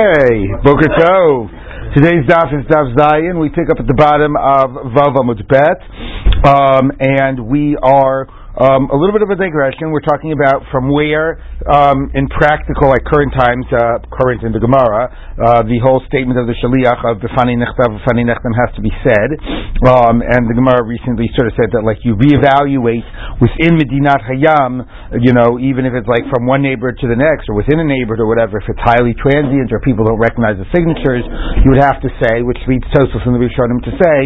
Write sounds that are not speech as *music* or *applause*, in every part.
Hey, Boker Tov. Today's daf is daf Zayin. We pick up at the bottom of Vav Amud Bet, um, and we are um, a little bit of a digression. We're talking about from where, um, in practical, like current times, uh, current in the Gemara, uh, the whole statement of the Shaliach of the Fani Nechtav, Fani Nechtam has to be said. Um, and the Gemara recently sort of said that, like, you reevaluate within Medinat Hayam, you know, even if it's like from one neighborhood to the next, or within a neighborhood or whatever, if it's highly transient or people don't recognize the signatures, you would have to say, which leads Tosos and the Rishonim to say,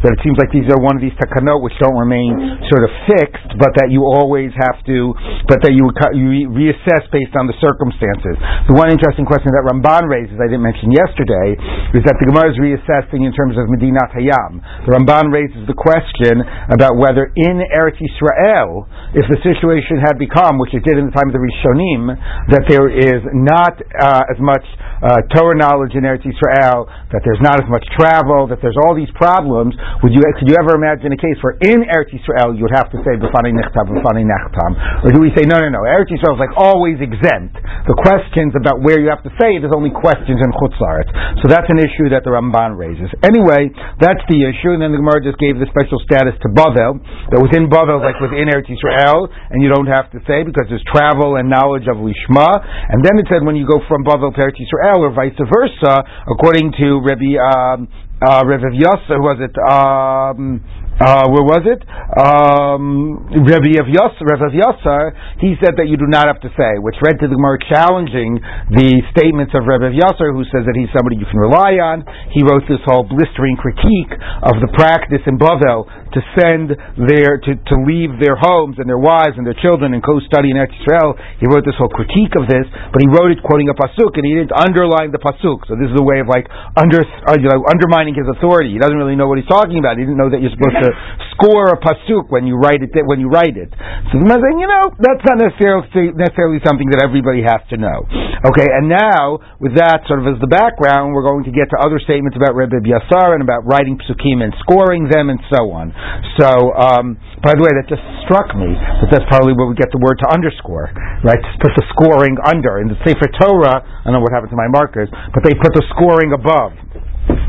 that it seems like these are one of these takanot which don't remain sort of fixed, but that you always have to, but that you, you reassess based on the circumstances. The one interesting question that Ramban raises, I didn't mention yesterday, is that the Gemara is reassessing in terms of Medinat Hayam. The Ramban raises the question about whether in Eretz Yisrael, if the situation had become, which it did in the time of the Rishonim, that there is not uh, as much uh, Torah knowledge in Eretz Yisrael, that there's not as much travel, that there's all these problems, would you, could you ever imagine a case where in Eretz Yisrael you would have to say Nechtav Funny Nachtam? Or do we say, no, no, no, Eretz Yisrael is like always exempt. The questions about where you have to say it is only questions in Chutz So that's an issue that the Ramban raises. Anyway, that's the issue, and then the Gemara just gave the special status to Bavel, that within Bavel, like within Eretz Yisrael, and you don't have to say because there's travel and knowledge of Lishma, and then it said when you go from Bavel to Eretz Yisrael, or vice versa, according to Rabbi, um, uh, Rev was it, um, uh, where was it? Um, Rabbi he said that you do not have to say, which read to the Gemara challenging the statements of Rabbi Yosar, who says that he's somebody you can rely on. He wrote this whole blistering critique of the practice in Bavel to send their, to, to leave their homes and their wives and their children and co-study in Israel. He wrote this whole critique of this, but he wrote it quoting a pasuk, and he didn't underline the pasuk. So this is a way of like under, uh, you know, undermining his authority. He doesn't really know what he's talking about. He didn't know that you're supposed to score a pasuk when you write it when you write it. So I'm saying, you know, that's not necessarily necessarily something that everybody has to know. Okay, and now with that sort of as the background, we're going to get to other statements about Rebbe Biasar and about writing psukim and scoring them and so on. So, um, by the way, that just struck me that that's probably where we get the word to underscore, right? To put the scoring under in the Sefer Torah. I don't know what happened to my markers, but they put the scoring above.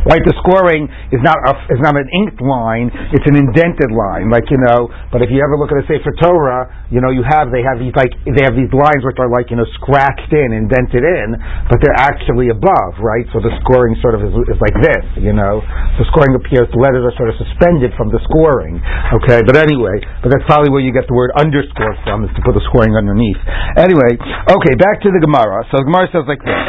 Right, the scoring is not a, is not an inked line; it's an indented line. Like you know, but if you ever look at a Sefer Torah, you know you have they have these like they have these lines which are like you know scratched in, indented in, but they're actually above, right? So the scoring sort of is, is like this, you know. The scoring appears the letters are sort of suspended from the scoring. Okay, but anyway, but that's probably where you get the word underscore from is to put the scoring underneath. Anyway, okay, back to the Gemara. So the Gemara says like this.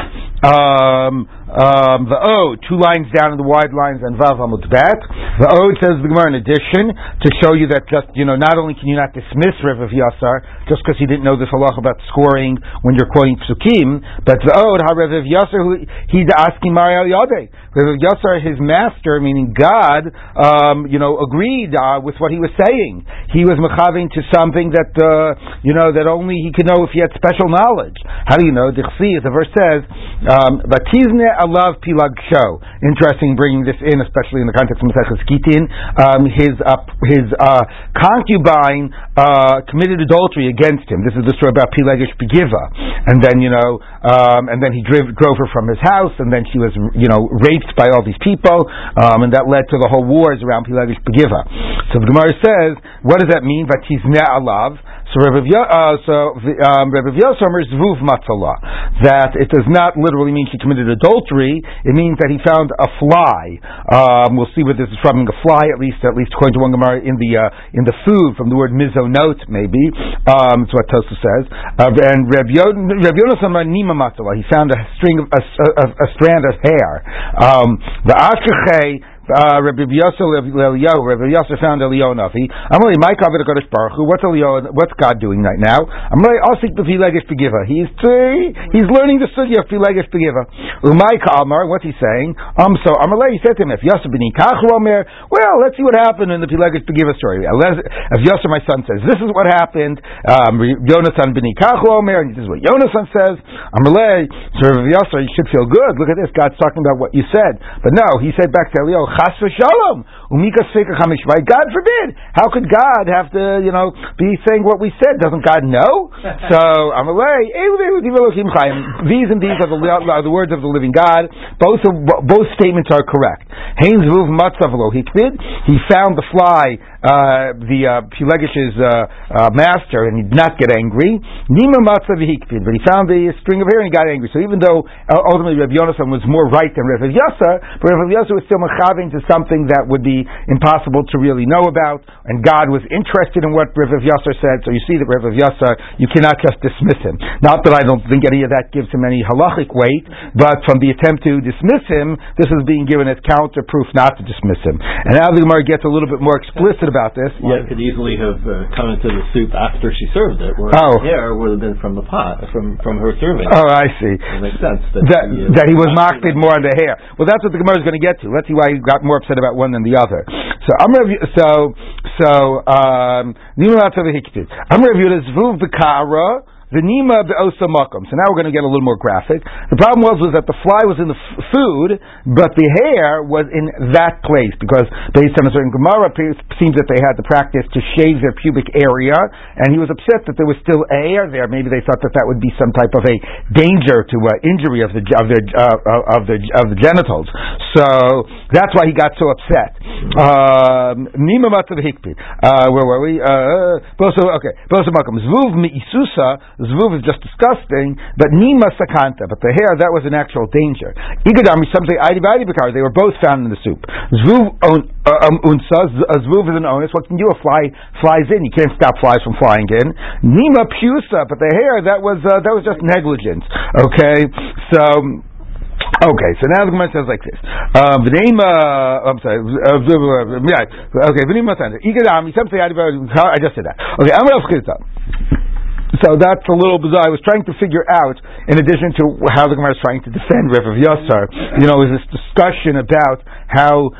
Um, um, the O, two lines down in the wide lines, and Vav Amud Bet. The O says the Gemara in addition to show you that just you know not only can you not dismiss Rav Evyasar just because he didn't know this halach about scoring when you're quoting psukim, but the O, how Rav Evyasar he's asking Mariel Yade. Rev of Yasar, his master, meaning God, um, you know, agreed uh, with what he was saying. He was mechaving to something that uh, you know that only he could know if he had special knowledge. How do you know? The verse says, um, love Pilag Show. Interesting bringing this in, especially in the context of Maseches Gittin. Um, his uh, his uh, concubine uh, committed adultery against him. This is the story about Pilegish Begiva, and then you know, um, and then he drove, drove her from his house, and then she was you know raped by all these people, um, and that led to the whole wars around Pilegish Begiva. So the Gemara says, what does that mean? Vatizne alav. So Rabbi uh, so um, Rabbi Yosomer zvuv matzala that it does not literally mean he committed adultery. It means that he found a fly. Um, we'll see what this is from. A fly, at least, at least according to one Gemara, in the uh, in the food from the word mizonot, maybe. Um, that's what Tosa says. Uh, and Rabbi Yonasan nima matzala. He found a string, of, a, a, a strand of hair. Um, the ashkechei uh, Rabbi Yosef found Eliyahu Nafi. I'm really my cover to Kodesh Baruch Hu. What's Eliyahu? What's God doing right now? I'm really Asik B'Filegish Begiva. He's he's learning the study of Filegish Begiva. Umay Kalmar. What's he saying? Um. So Amalei said to him, if Yosef ben Omer, well, let's see what happened in the Filegish Begiva story. If Yosef, my son, says this is what happened, um, Yonasan ben Omer, and this is what Yonasan says. Amalei, so Rabbi Yosef, you should feel good. Look at this. God's talking about what you said. But no, he said back to Eliyahu خاص شالم umika. God forbid. How could God have to, you know, be saying what we said? Doesn't God know? so I'm away. these and these are the, are the words of the living God. Both both statements are correct. He found the fly uh, the uh, Pelegish's uh, uh, master, and he did not get angry. Nima Matzav but he found the string of hair and he got angry. So even though uh, ultimately Rav Yonasan was more right than Rav Yasa, but Rav Yasa was still machaving to something that would be impossible to really know about, and God was interested in what Rav Yasa said. So you see that Rav Yasa, you cannot just dismiss him. Not that I don't think any of that gives him any halachic weight, but from the attempt to dismiss him, this is being given as counterproof not to dismiss him. And now the Gemara gets a little bit more explicit about this. One could easily have uh, come into the soup after she served it, where oh. the hair would have been from the pot, from from her serving. Oh, I see. It makes sense that that he, uh, that he was mocked more on the hair. Well, that's what the Gemara is going to get to. Let's see why he got more upset about one than the other. So I'm so so um Nima I'm review this Vuv Bekara V'nima be'osa makom. So now we're going to get a little more graphic. The problem was was that the fly was in the f- food, but the hair was in that place because based on a certain Gemara, it seems that they had the practice to shave their pubic area, and he was upset that there was still hair there. Maybe they thought that that would be some type of a danger to uh, injury of the of uh, uh, of the of the genitals. So that's why he got so upset. Um, Nima. Uh, where were we? Uh, okay. Makom. Zvuv Zvuv is just disgusting, but Nima Sakanta, but the hair, that was an actual danger. Igadami, something Bakar, they were both found in the soup. Zvuv uh, um, Unsa, Zvuv is an onus. What can you do? A fly flies in. You can't stop flies from flying in. Nima Pusa, but the hair, that was, uh, that was just negligence. Okay? So, Okay, so now the Gemara says like this. Uh, V'neima, I'm sorry, uh, okay, V'neima Ikadami, something I just said that. Okay, I'm going to so that's a little bizarre. I was trying to figure out, in addition to how the Gemara is trying to defend of Yassar, you know, is this discussion about how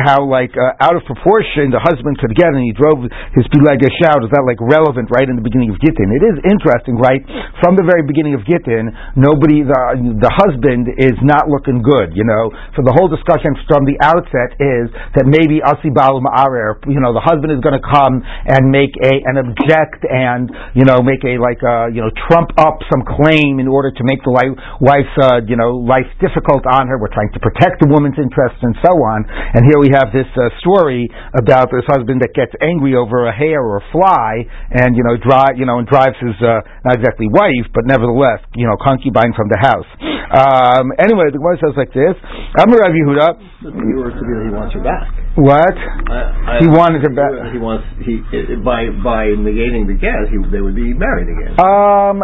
how like uh, out of proportion the husband could get, and he drove his pilegesh out. Is that like relevant right in the beginning of Gittin? It is interesting, right? From the very beginning of Gittin, nobody the the husband is not looking good. You know, so the whole discussion from the outset is that maybe asibal ma'arer. You know, the husband is going to come and make a an object and you know make a like a uh, you know trump up some claim in order to make the wife, wife's uh, you know life difficult on her. We're trying to protect the woman's interests and so on. And and here we have this uh, story about this husband that gets angry over a hair or a fly, and you know, drive, you know, and drives his uh, not exactly wife, but nevertheless, you know, concubine from the house. Um, anyway, the Gemara says like this: I'm a Rav Yehuda. He wants her back. What? I, I, he wanted her back. He wants he by by negating the get, he, they would be married again. Um,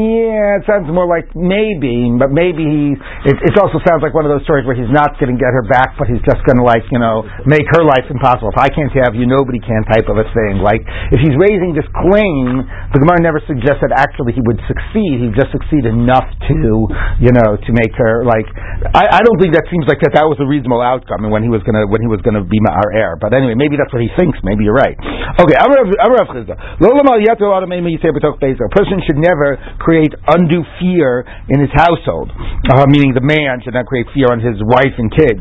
yeah, it sounds more like maybe, but maybe he. It, it also sounds like one of those stories where he's not going to get her back, but he's just going to like you know make her life impossible. If I can't have you, nobody can type of a thing. Like if he's raising this claim, the Gemara never suggests that actually he would succeed. He'd just succeed enough to you know to make her like. I, I don't think that seems like that that was a reasonable outcome, when he was gonna when he was gonna be our heir. But anyway, maybe that's what he thinks. Maybe you're right. Okay, a person should never create undue fear in his household, uh, meaning the man should not create fear on his wife and kids.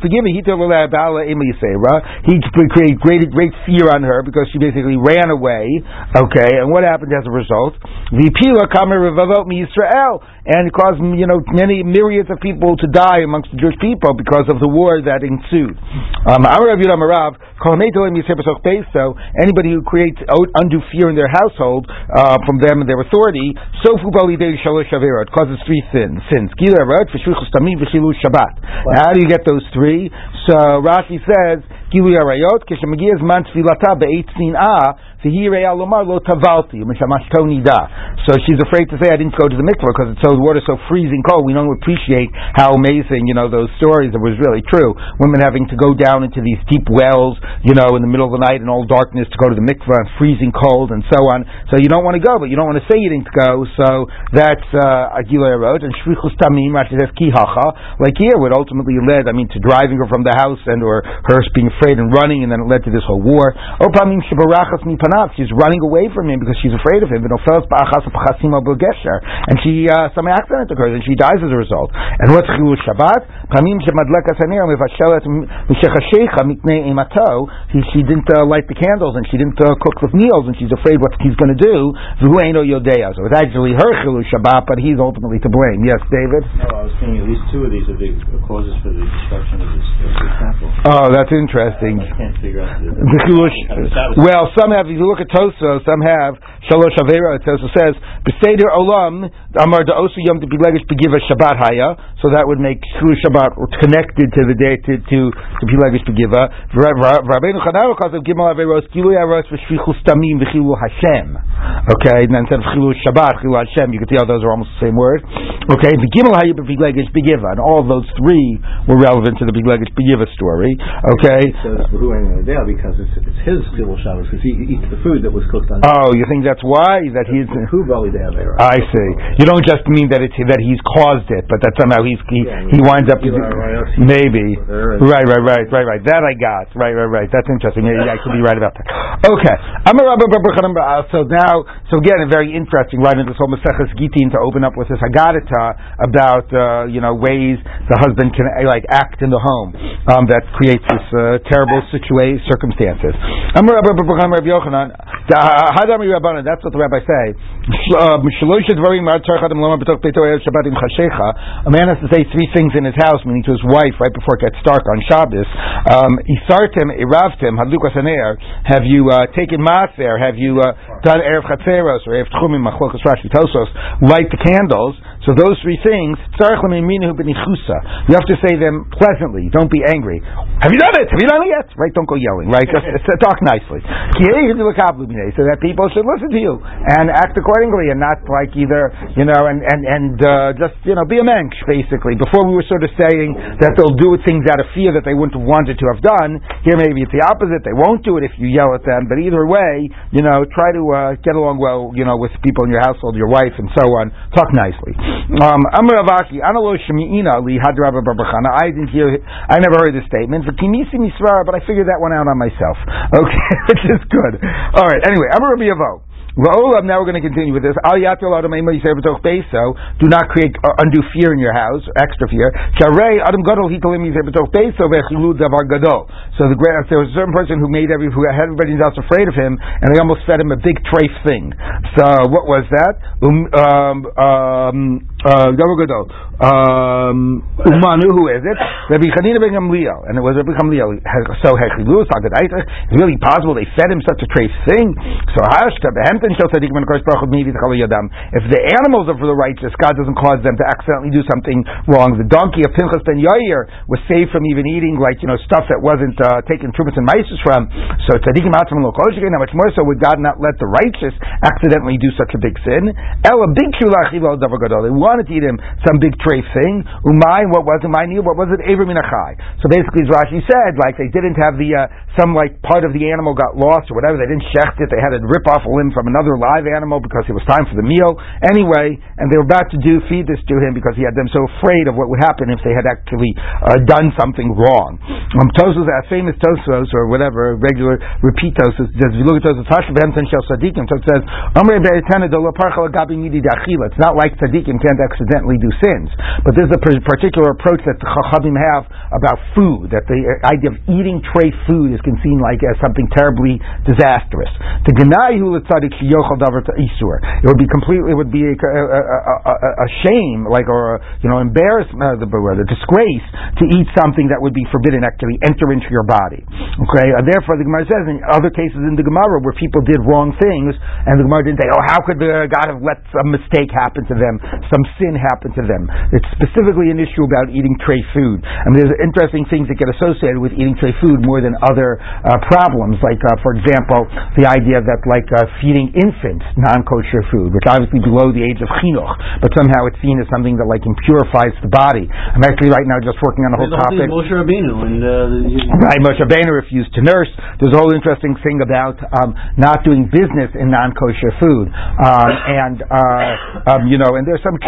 Forgive me. He told that Bala Imseira. He created great, great fear on her because she basically ran away. Okay, and what happened as a result? Vipila kamer Israel, and it caused you know many myriads of people to die amongst the Jewish people because of the war that ensued. Um, so anybody who creates undue fear in their household uh, from them and their authority, so it causes three sins. Sins. How do you get those three? So Rashi says, Gilui Arayot, Kishemagi is man tfilata be'eit sin'ah, so she's afraid to say I didn't go to the mikvah because it's so the water's so freezing cold. We don't appreciate how amazing you know those stories. It was really true. Women having to go down into these deep wells, you know, in the middle of the night in all darkness to go to the mikvah and freezing cold and so on. So you don't want to go, but you don't want to say you didn't go. So that's uh, Agila Road and Shvichus Tamim. Rashi says Kihacha. Like here, what ultimately led, I mean, to driving her from the house and or her being afraid and running, and then it led to this whole war. Mipanav. She's running away from him because she's afraid of him. And she uh, some accident occurs and she dies as a result. And what's chilul Shabbat? Pamim shemadlekas hanir mevashelet mishechashecha miknei imato. She didn't uh, light the candles and she didn't uh, cook the meals and she's afraid what he's going to do. So it's actually her chilul Shabbat, but he's ultimately to blame. Yes, David. No, I was thinking at least two of these are the causes for the destruction of this, of this temple. Oh, that's interesting. I can't figure out the, The *laughs* well, some have. If you look at Toso, some have Shalosh Avera. It says Beseder Olam Amar Da'osu Yom Bilegish Begiva Shabbat Haya. So that would make Shul Shabbat connected to the day to to to Bilegish Begiva. Rabbeinu Chanaro calls it Gimel Averos Gilu Yaros V'Shvichu Stamim V'Chilu Hashem. Okay, and then instead of Chilu Shabbat Chilu Hashem, you can see how those are almost the same word. Okay, the Gimel Haya Bilegish Begiva, and all of those three were relevant to the Bilegish Begiva story. Okay. It's there because it's, it's his Chilul Shabbos because he eats the food that was cooked on. Oh, you think that's why? That he's I see. You don't just mean that it's that he's caused it, but that somehow he's he, Yeah, he winds up maybe. Right right right right right. That I got. Right right right. That's interesting. Maybe I could be right about that. Okay, I'm a rabbi uh, so now so again a very interesting right into this whole Maseches Gittin to open up with this Haggadah about uh, you know ways the husband can like act in the home um, that creates this uh, terrible situation circumstances. That's what the rabbi say. Um, a man has to say three things in his house, meaning to his wife, right before it gets dark on Shabbos. Um, Isartim, iravtim, hadlukas Have you uh, taken maser? Have you uh, done erev chatzeros or erev tchumim, machlokas rashi tosos? Light the candles. So those three things, you have to say them pleasantly. Don't be angry. Have you done it? Have you done it yet? Right? Don't go yelling. Right? Just, *laughs* talk nicely. So that people should listen to you and act accordingly, and not like either you know, and and and uh, just you know, be a mensch basically. Before we were sort of saying that they'll do things out of fear that they wouldn't have wanted to have done. Here maybe it's the opposite. They won't do it if you yell at them. But either way, you know, try to uh, get along well, you know, with people in your household, your wife, and so on. Talk nicely. Um, Amravaki, Analo Shemi'ina li Hadraba Barbachana. I didn't hear, I never heard this statement. But Kimisi Misra, but I figured that one out on myself. Okay, *laughs* which is good. All right, anyway, Amrabi Avo. Well now we're going to continue with this. Do not create uh, undue fear in your house, extra fear. So the great, there was a certain person who made every, who had everybody else afraid of him, and they almost fed him a big treif thing. So what was that? Um, um, uh, um, Umanu, who is it? Rabbi Chanina ben Gamliel, and it was Rabbi Gamliel. So Hechilu, it's really possible they fed him such a trace thing. So Hashka behemten shel tzaddikim and Baruch yadam. If the animals are for the righteous, God doesn't cause them to accidentally do something wrong. The donkey of Pinchas ben Yair was saved from even eating like you know stuff that wasn't uh, taken trumas and mices from. So tzaddikim atzman lo How much more so would God not let the righteous accidentally do such a big sin? Ela big They wanted to eat him some big tray thing. Umay, what was it? Mine, what was it? Aver minachai. So basically, as Rashi said, like they didn't have the uh, some like part of the animal got lost or whatever. They didn't shecht it. They had to rip off a limb from another live animal because it was time for the meal. Anyway, and they were about to do feed this to him because he had them so afraid of what would happen if they had actually uh, done something wrong. Um, Tosos, a famous Tosos or whatever regular repeat Tosos, if you look at Tosos, Shel Sadikim, so it says, It's not like Tzadikim can't accidentally do sins. But there's a particular approach that the Chachamim have about food, that the idea of eating tray food is seen like as something terribly disastrous. Tzadik It would be completely, it would be a, a, a, a shame, like, or, you know, embarrassment, uh, the disgrace to eat something that would be forbidden actually enter into your body. Okay, and therefore the Gemara says in other cases in the Gemara where people did wrong things, and the Gemara didn't say, oh, how could the God have let some mistake happen to them, some sin happen to them? It's specifically an issue about eating tray food. I mean, there's interesting things that get associated with eating tray food more than other uh, problems. Like, uh, for example, the idea that like uh, feeding infants non-kosher food, which obviously below the age of chinuch, but somehow it's seen as something that like impurifies the body. I'm actually right now just working on a whole topic. Moshe Rabbeinu and uh, right, Moshe Rabbeinu refused to nurse. There's a whole interesting thing about um, not doing business in non-kosher food, um, and uh, um, you know, and there's some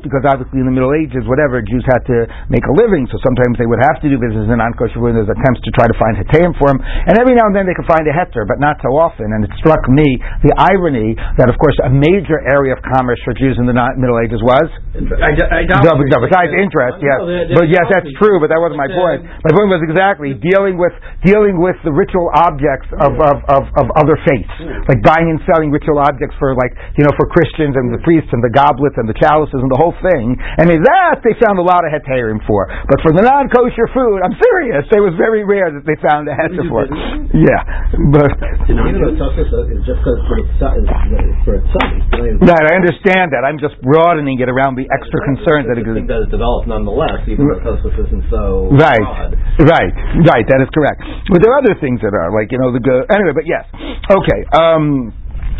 because obviously in the Middle Ages, whatever, Jews had to make a living, so sometimes they would have to do business in non-kosher food, and there's attempts to try to find heterim for them, and every now and then they could find a heter, but not so often, and it struck me the irony that, of course, a major area of commerce for Jews in the Middle Ages was? besides interest, yes. But yes, that's true, but that wasn't my point. My point was exactly dealing with dealing with the ritual objects of, of, of, of other faiths, like buying and selling ritual objects for like, you know, for Christians and the priests and the goblets and the chalices and the whole thing. And that they found a lot of heterim for. But for the non-kosher food, I'm serious, it was very rare that they found a heter for. Yeah, but you know, is just because for its Right, I understand that. I'm just broadening it around the extra concerns that exist. That is developed nonetheless, even though Tosfos isn't so right, broad. right, right. That is correct. But there are other things that are like you know the. Anyway, but yes, okay. Um,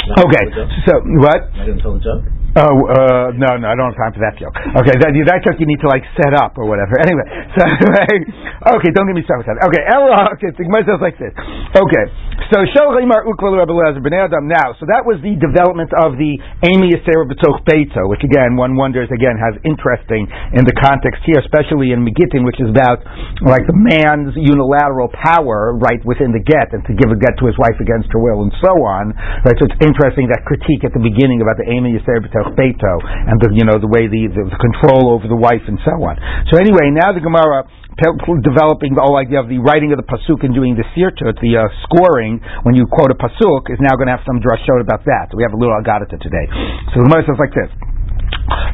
Okay, so what? I didn't tell the joke. Oh uh, no, no, I don't have time for that joke. Okay, that, that joke you need to like set up or whatever. *laughs* Anyway, so anyway, *laughs* okay, don't get me started with that. Okay, Ella, okay, the Gemara says like this. Okay, so Shalchimar Ukval Rebbe Bnei Adam. Now, so that was the development of the Amy Yisera B'Toch Beito, which again one wonders again has interesting in the context here, especially in Megittin, which is about like the man's unilateral power right within the get and to give a get to his wife against her will and so on. Right, so it's interesting that critique at the beginning about the Amy Yisera B'Toch Beto and the you know the way the, the, the control over the wife and so on. So anyway, now the Gemara developing the whole idea of the writing of the pasuk and doing the sirtut, the uh, scoring when you quote a pasuk, is now going to have some drashot about that. So we have a little agadata today. So the Gemara says like this.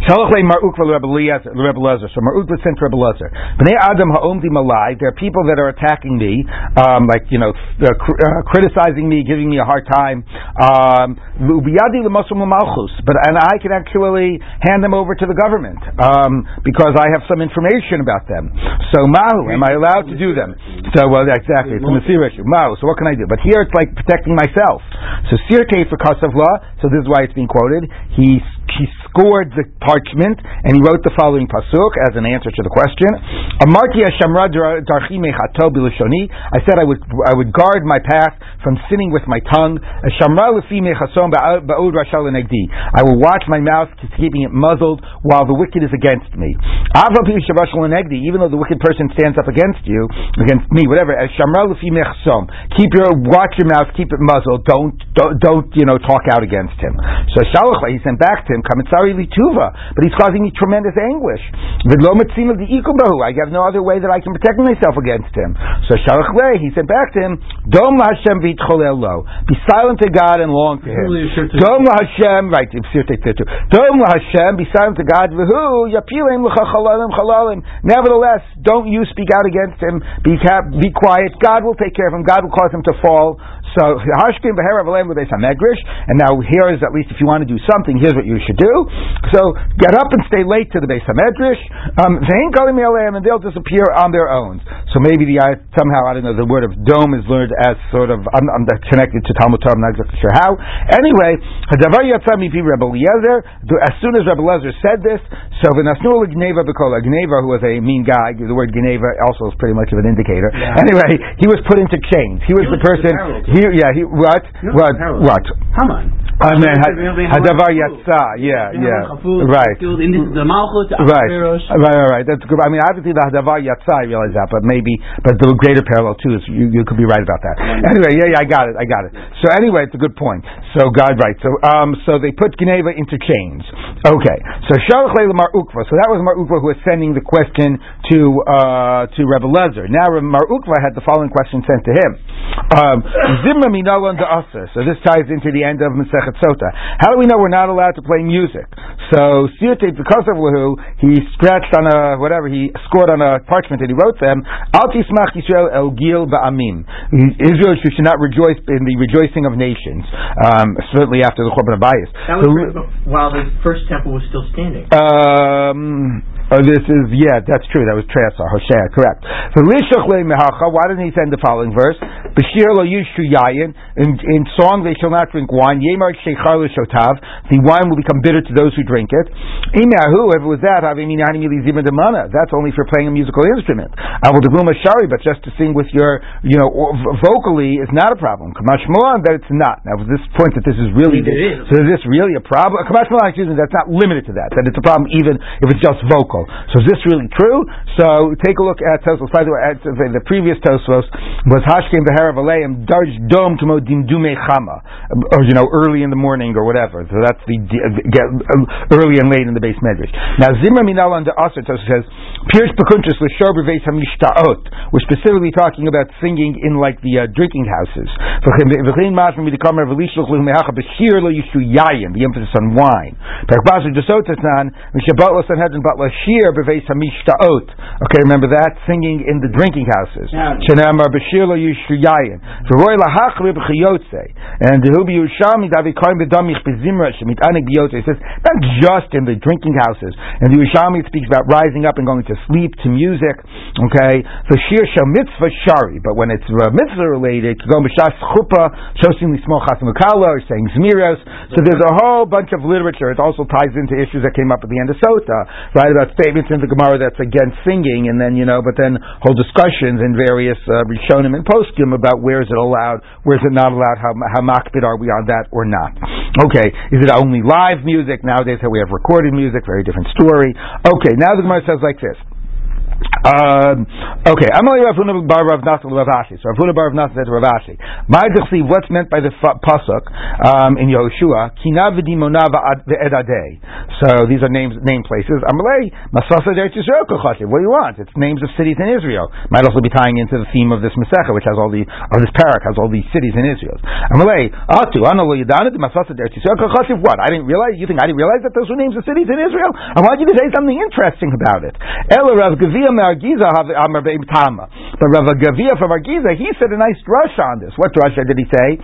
Shalach le Maruk Rebbe Lezer. So Maruk was sent to Rebbe Lezer. Bnei Adam ha'omdi malai. There are people that are attacking me, um, like you know, uh, uh, criticizing me, giving me a hard time. Ubiyadi Um, but and I can actually hand them over to the government um, because I have some information about them. So Mahu, am I allowed to do them? So well, exactly, it's a Masir issue. Mahu. So what can I do? But here it's like protecting myself. So Sirte for law. So this is why it's being quoted. He he scored the parchment and he wrote the following pasuk as an answer to the question. I said I would I would guard my path from sinning with my tongue. I will watch my mouth keeping it muzzled while the wicked is against me. Even though the wicked person stands up against you, against me, whatever. Keep your watch your mouth, keep it muzzled. Don't don't, don't you know talk out against him. So he sent back to him, Lituva, but he's causing me tremendous anguish. I have no other way that I can protect myself against him. So he sent back to him, Hashem lo. Be silent to God and long to him. Dom Hashem, right, Dom Hashem, be silent to God, V'hu, Yapilim l'chachalalim chalalim. Nevertheless, don't you speak out against him, be, be quiet, God will take care of him, God will cause him to fall. So Hashkim Beherav and now here is at least if you want to do something, here's what you should do. So get up and stay late to the Beis Hamedrash. Um, and they'll disappear on their own. So maybe the uh, somehow I don't know the word of dome is learned as sort of I'm, I'm connected to Talmud Torah. I'm not exactly sure how. Anyway, as soon as Rebbe Lezer said this, so B'Kol Gneva, who was a mean guy. The word Gneva also is pretty much of an indicator. Yeah. Anyway, he was put into chains. He was he the was person. He, yeah, he what? what? What? Haman. I mean, Hadavar Yatsa, yeah, yeah, right, right, right, right, right. That's good. I mean, obviously the Hadavar Yatsa, I realize that, but maybe, but the greater parallel too is you, you could be right about that. Anyway, yeah, yeah, I got it, I got it. So anyway, it's a good point. So God, right. So um, so they put Geneva into chains. Okay. So Shalach Mar Ukva. So that was Mar Ukva who was sending the question to uh, to Rebbe Lezer. Now Mar Ukva had the following question sent to him. Um, Zimra Minalan So this ties into the end of Masechet Sota. How do we know we're not allowed to play music? So Sirte because of Lahu, he scratched on a whatever he scored on a parchment and he wrote them. Al Tismach Yisrael El Gil Ba'amim. Israel should not rejoice in the rejoicing of nations. Um, certainly after the Churban Abayis. That was so, while the first temple was still standing. Um, Oh, this is yeah, that's true. That was Trasar Hoshea, correct. So Lishach le mehacha. Why didn't he send the following verse? Bashir lo yishu yayin. In in song they shall not drink wine. Yemar sheichar shotav. The wine will become bitter to those who drink it. Imahu. If it was that, that's only for playing a musical instrument. Avol shari, but just to sing with your you know vocally is not a problem. Kamash that it's not. Now, this point that this is really so is this really a problem? Kamash excuse me, that's not limited to that. That it's a problem even if it's just vocal. So is this really true? So take a look at Tosfos. By the way, at the previous Tosfos was Hashkim Beharav Aleim Darj Dom Kamo Dimdume Chama, or you know early in the morning or whatever. So that's the get, uh, early and late in the base medrash. Now Zimra Minal under Aser Tosfos says Pierce Pekuntrus L'Shor B'Veis Hamishtaot. We're specifically talking about singing in like the uh, drinking houses. The emphasis on wine. Okay, remember that singing in the drinking houses. Shenamar b'shir lo yishu yayin. V'roy. And the hubi yushami davi koim b'damich b'zimra shemit anik b'yotze. It says not just in the drinking houses. And the Yerushalmi speaks about rising up and going to sleep to music. Okay, so shir shel mitzvah shari. But when it's uh, mitzvah related, go b'shas chuppah shosim lismo chasim or saying zmiros. So there's a whole bunch of literature. It also ties into issues that came up at the end of Sota, right? About statements in the Gemara that's against singing, and then you know, but then whole discussions in various uh, Rishonim and Poskim about where is it allowed, where is it not allowed, how how makbid are we on that or not? Okay, is it only live music nowadays? How we have recorded music, very different story. Okay, now the Gemara says like this. Um, okay, Amalei Ravuna Bar Rav Nasa Rav Ashi. So Ravuna Bar Rav said to Rav Ashi, "My what's meant by the pasuk um, in Yehoshua? Kina v'dimona v'edadei. So these are names, name places. Amalei Masasa Deret Yisrael. What do you want? It's names of cities in Israel. Might also be tying into the theme of this Masecha, which has all the of this parak has all these cities in Israel. Amalei Atu Analo Yadana Masasa Deret Yisrael Kochativ. What? I didn't realize. You think I didn't realize that those were names of cities in Israel? I want you to say something interesting about it. Ela Rav Gavia Argiza Amar Tama. But Rav Gavia from Argiza, he said a nice drush on this. What drush did he say?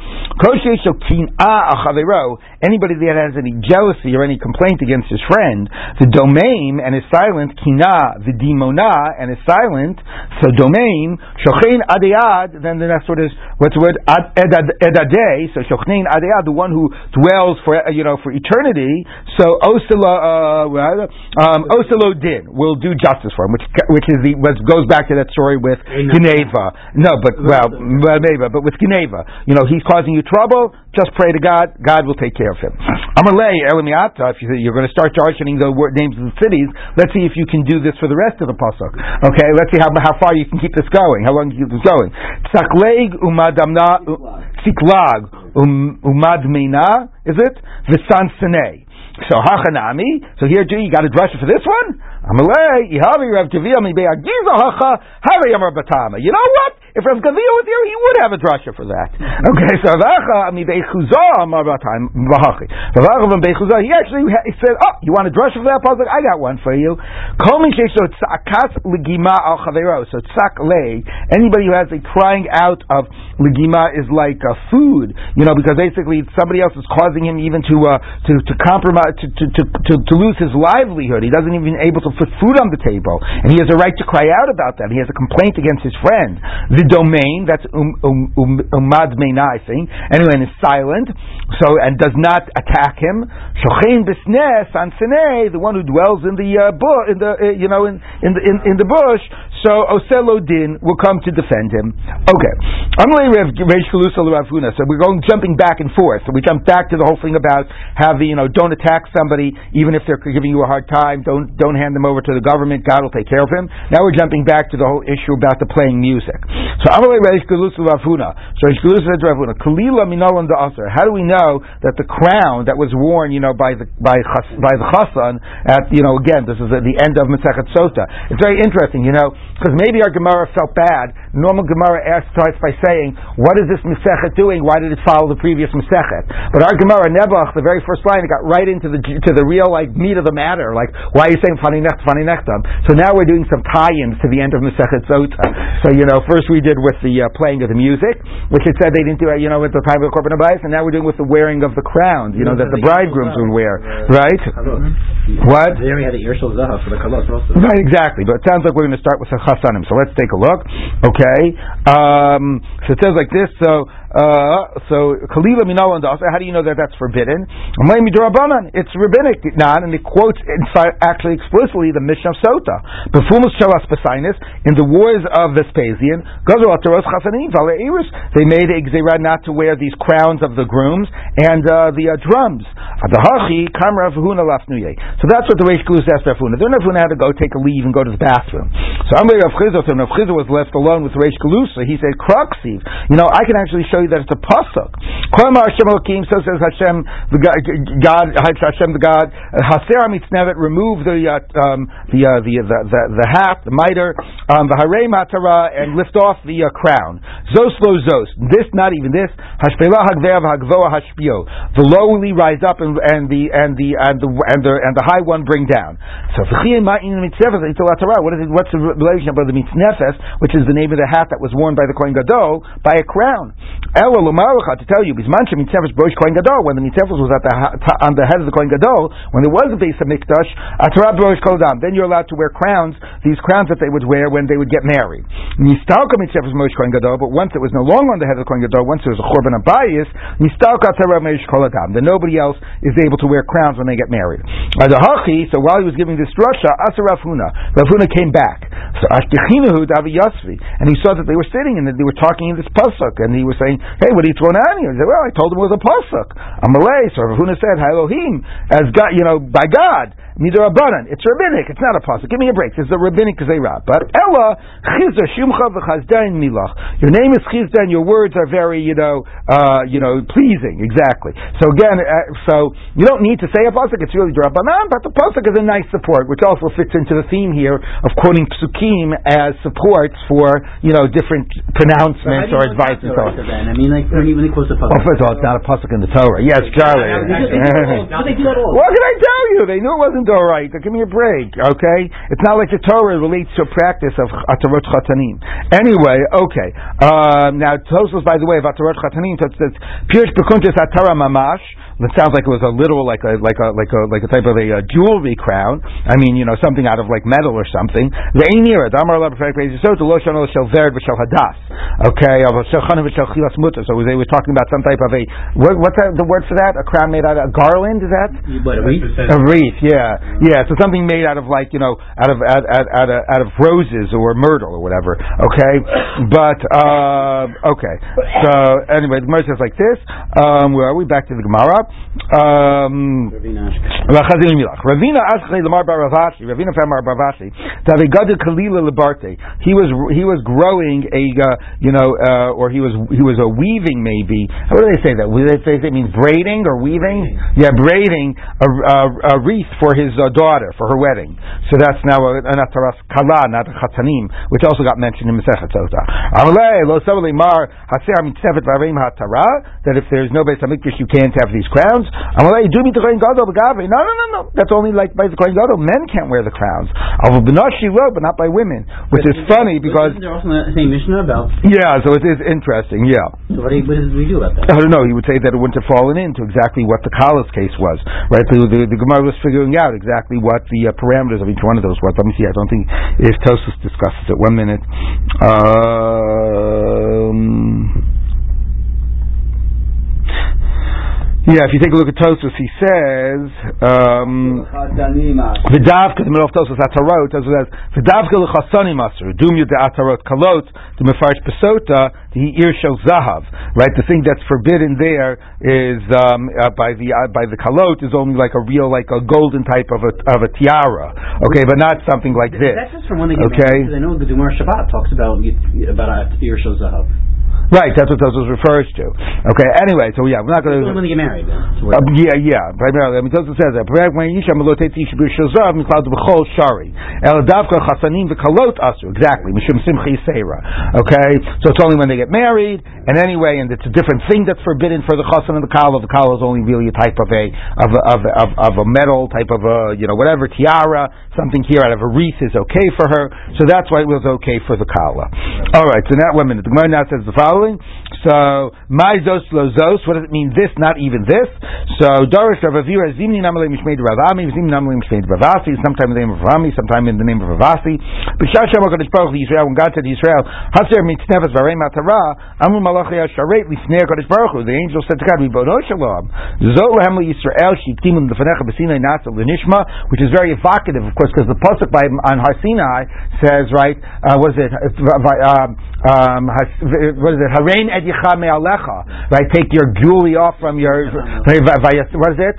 Anybody that has any jealousy or any complaint against his friend, the domain and is silent, kina, the dimona and is silent, so domain, shochein adeyad, then the next word is, what's the word? Edadeh, so shochein adeyad, the one who dwells for, you know, for eternity, so osilo, uh, um, osilo din, will do justice for him, which, which is the what goes back to that story with Geneva. No, but well, maybe, but with Geneva, you know, he's causing you trouble. Just pray to God. God will take care of him. Amalei Elamiata. If you're going to start mentioning the names of the cities, let's see if you can do this for the rest of the pasuk. Okay, let's see how how far you can keep this going. How long you can keep this going? Tzakleg umadamna siklag um, umadmina. Is it v'san So hachanami. So here, too, you got a dress for this one. Amalei, Ihavi Rav Gavia mi be'agiza hacha, Hari Amar Batama. You know what? If Rav Gavia was here, he would have a drasha for that. Okay, so Avacha mi be'chuza Amar Batama, Vahachi. Avacha from be'chuza, he actually said, oh, you want a drasha for that puzzle? I got one for you. Kol mi so tzakas legima al chavero. So tzak le, anybody who has a crying out of legima is like a food, you know, because basically somebody else is causing him even to, uh, to, to compromise, to, to, to, to, to lose his livelihood. He doesn't even able to to put food on the table, and he has a right to cry out about that. He has a complaint against his friend. The domain that's um, um, um, umad meina, I think. Anyway, and is silent, so and does not attack him. Shochein bisnes an the one who dwells in the uh, bu- in the uh, you know in in the in, in the bush. So Oselo Din will come to defend him. Okay, So we're going jumping back and forth. So we jump back to the whole thing about having you know don't attack somebody even if they're giving you a hard time. Don't don't hand them over to the government. God will take care of him. Now we're jumping back to the whole issue about the playing music. So So. How do we know that the crown that was worn, you know, by the by by the Chassan at you know again this is at the end of Masechet Sota. It's very interesting, you know, because maybe our Gemara felt bad normal Gemara asks, starts by saying, what is this Masechet doing? Why did it follow the previous Masechet? But our Gemara, Nebuch, the very first line, it got right into the to the real like meat of the matter. Like, why are you saying funny necht, funny nechtam? So now we're doing some tie-ins to the end of Masechet Sota. So you know, first we did with the uh, playing of the music, which it said they didn't do you know, with the time of the korban abayis, and now we're doing with the wearing of the crown, you know, that the bridegrooms would wear, right? What? They already had the Yershal for the kalos also. Right, exactly. But it sounds like we're going to start with the chasanim. So let's take a look. Okay. Um, so it says like this. So uh, so kalila minol and How do you know that that's forbidden? It's rabbinic, not, and it quotes inside, actually explicitly the Mishnah of Sota. In the wars of Vespasian. They made a not to wear these crowns of the grooms and uh, the uh, drums. So that's what the Reish Galus asked Rav Huna. Then Rav Huna had to go take a leave and go to the bathroom. So Amr Rav Chisda, and Rav Chisda was left alone with Reish Galus. He said, "Kruxiv, you know, I can actually show you that it's a pasuk. Hashem so says Hashem, the God, Hashem the God. Haser Mitznevet, remove the uh, um, the, uh, the, the the the hat, the mitre, um, the Harei Matara, and lift off the uh, crown. Zos lo zos. This, not even this. Hashpela Hagvev Hagvoa Hashpio. The lowly rise up, and, and the and the and the and the and the high one bring down. So what is it, what's the relationship of the mitznefes, which is the name of the hat that was worn by the Kohen Gadol, by a crown? Lomaracha to tell you, Mitzvahs Brosh Kohen Gadol, when the Mitzvahs was at the on the head of the Kohen Gadol, when there was a base of Mikdash, Atarab Koldam, then you're allowed to wear crowns, these crowns that they would wear when they would get married. Nistalka Mitzvahs Brosh Kohen Gadol, but once it was no longer on the head of the Kohen Gadol, once there was a Chorban Abayis, Nistalka Atarab Brosh Koldam, then nobody else is able to wear crowns when they get married. So while he was giving this drasha, Asa Rafuna, Rafuna came back. So Ashtichinahu Davi Yasvi, and he saw that they were sitting and that they were talking in this pasuk, and he was saying, hey, what are you throwing at me? He said, well, I told him it was a pasuk. A Malay, so Ravuna said, Elohim, as God, you know, by God. Midrabanan. It's rabbinic. It's not a pasuk. Give me a break. It's a rabbinic kazera. But Ella chizah shumcha v'chazdain milach. Your name is chizda, and your words are very, you know, uh, you know, pleasing. Exactly. So again, uh, so you don't need to say a pasuk. It's really drabanan, but the pasuk is a nice support, which also fits into the theme here of quoting psukim as supports for you know different pronouncements or advice and so on. I mean, like when he, when he quotes a pasuk. Well, first of all, it's not a pasuk in the Torah. Yes, Charlie. *laughs* what can I tell you? They knew it wasn't right. Give me a break, okay? It's not like the Torah relates to a practice of Atarot Chatanim. Anyway, okay. Um, now, Tosos, by the way, of Atarot Chatanim, says, Pirish Bekuntis Atara Mamash, it sounds like it was a literal, like a like a like a like a type of a, a jewelry crown. I mean, you know, something out of like metal or something. The Einira, Damar So the Loshon Shel Verd Shel Hadas. Okay, So they were talking about some type of a what, what's that, the word for that? A crown made out of a garland? Is that a wreath? A wreath, yeah, yeah. So something made out of like you know out of out, out, out, of, out of roses or myrtle or whatever. Okay, but uh, okay. So anyway, the Gemara says like this. Um, where are we? Back to the Gemara. Um, Ravina Aschei Lamar Baravashi, Ravina Famar Baravashi, Davigadu Kalila Libarte. He was he was growing a uh, you know uh, or he was he was a weaving maybe. How do they say that? They say it means braiding or weaving? Yeah, braiding a, a, a wreath for his uh, daughter for her wedding. So that's now an ataras kala, not a chatanim, which also got mentioned in Masechet Sota. That if there's no base hamikdash, you can't have these crowns crowns. Amalei do me the Kohen Gadol No, no, no, no. That's only like by the Kohen Gadol. Men can't wear the crowns. Al Benoshi will, but not by women, which is funny because there also the same Mishnah about. Yeah, so it is interesting. Yeah. So what, do you, what does we do about that? I don't know. He would say that it wouldn't have fallen into exactly what the Kalas case was. Right. The, the, the Gemara was figuring out exactly what the uh, parameters of each one of those was. Let me see. I don't think if Tosus discusses it. One minute. Um, Yeah, if you take a look at Tosus, he says um, the davka the middle of Tosus atarot Tosus says the davka lechasani maser dumya de atarot kalot the mefarsh pesota the ear shel zahav. Right the thing that's forbidden there is um, uh, by the uh, by the kalot is only like a real like a golden type of a of a tiara. Okay but not something like this. that's just from when they get okay? married, I know the Gemara Shabbat talks about about ear shel zahav Right, that's what Tosos refers to. Okay, anyway, so yeah, we're not going to. When they get married, then. Uh, yeah, yeah, primarily. I mean, Tosos says that. Exactly. Okay, so it's only when they get married, and anyway, and it's a different thing that's forbidden for the chasan and the kala. The kala is only really a type of a of a, of, of, of a metal type of a you know whatever tiara, something here out of a wreath is okay for her. So that's why it was okay for the kala. All right, so now one minute. The Gemara now says the following So, my zos lo zos, what does it mean this, not even this? So, Dorish Rav Avira, Zimni Namale Mishmeid Ravami, Zimni Namale Mishmeid Ravasi, sometime in the name of Ravami, sometime in the name of Ravasi. But Shashem HaKadosh Baruch Yisrael, when God said Yisrael, Haser mitznefes varei matara, Amu malachi ha-sharet lifnei HaKadosh Baruch Hu, the angel said to God, Ribono Shalom, Zot lehem Yisrael, shiktimim lefanecha b'sinai nasa l'nishma, which is very evocative, of course, because the Pasuk by, on Har Sinai says, right, uh, what is it, um, um, what is it, Harein edicha me'alecha, right? Take your jewelry off from your, what is it?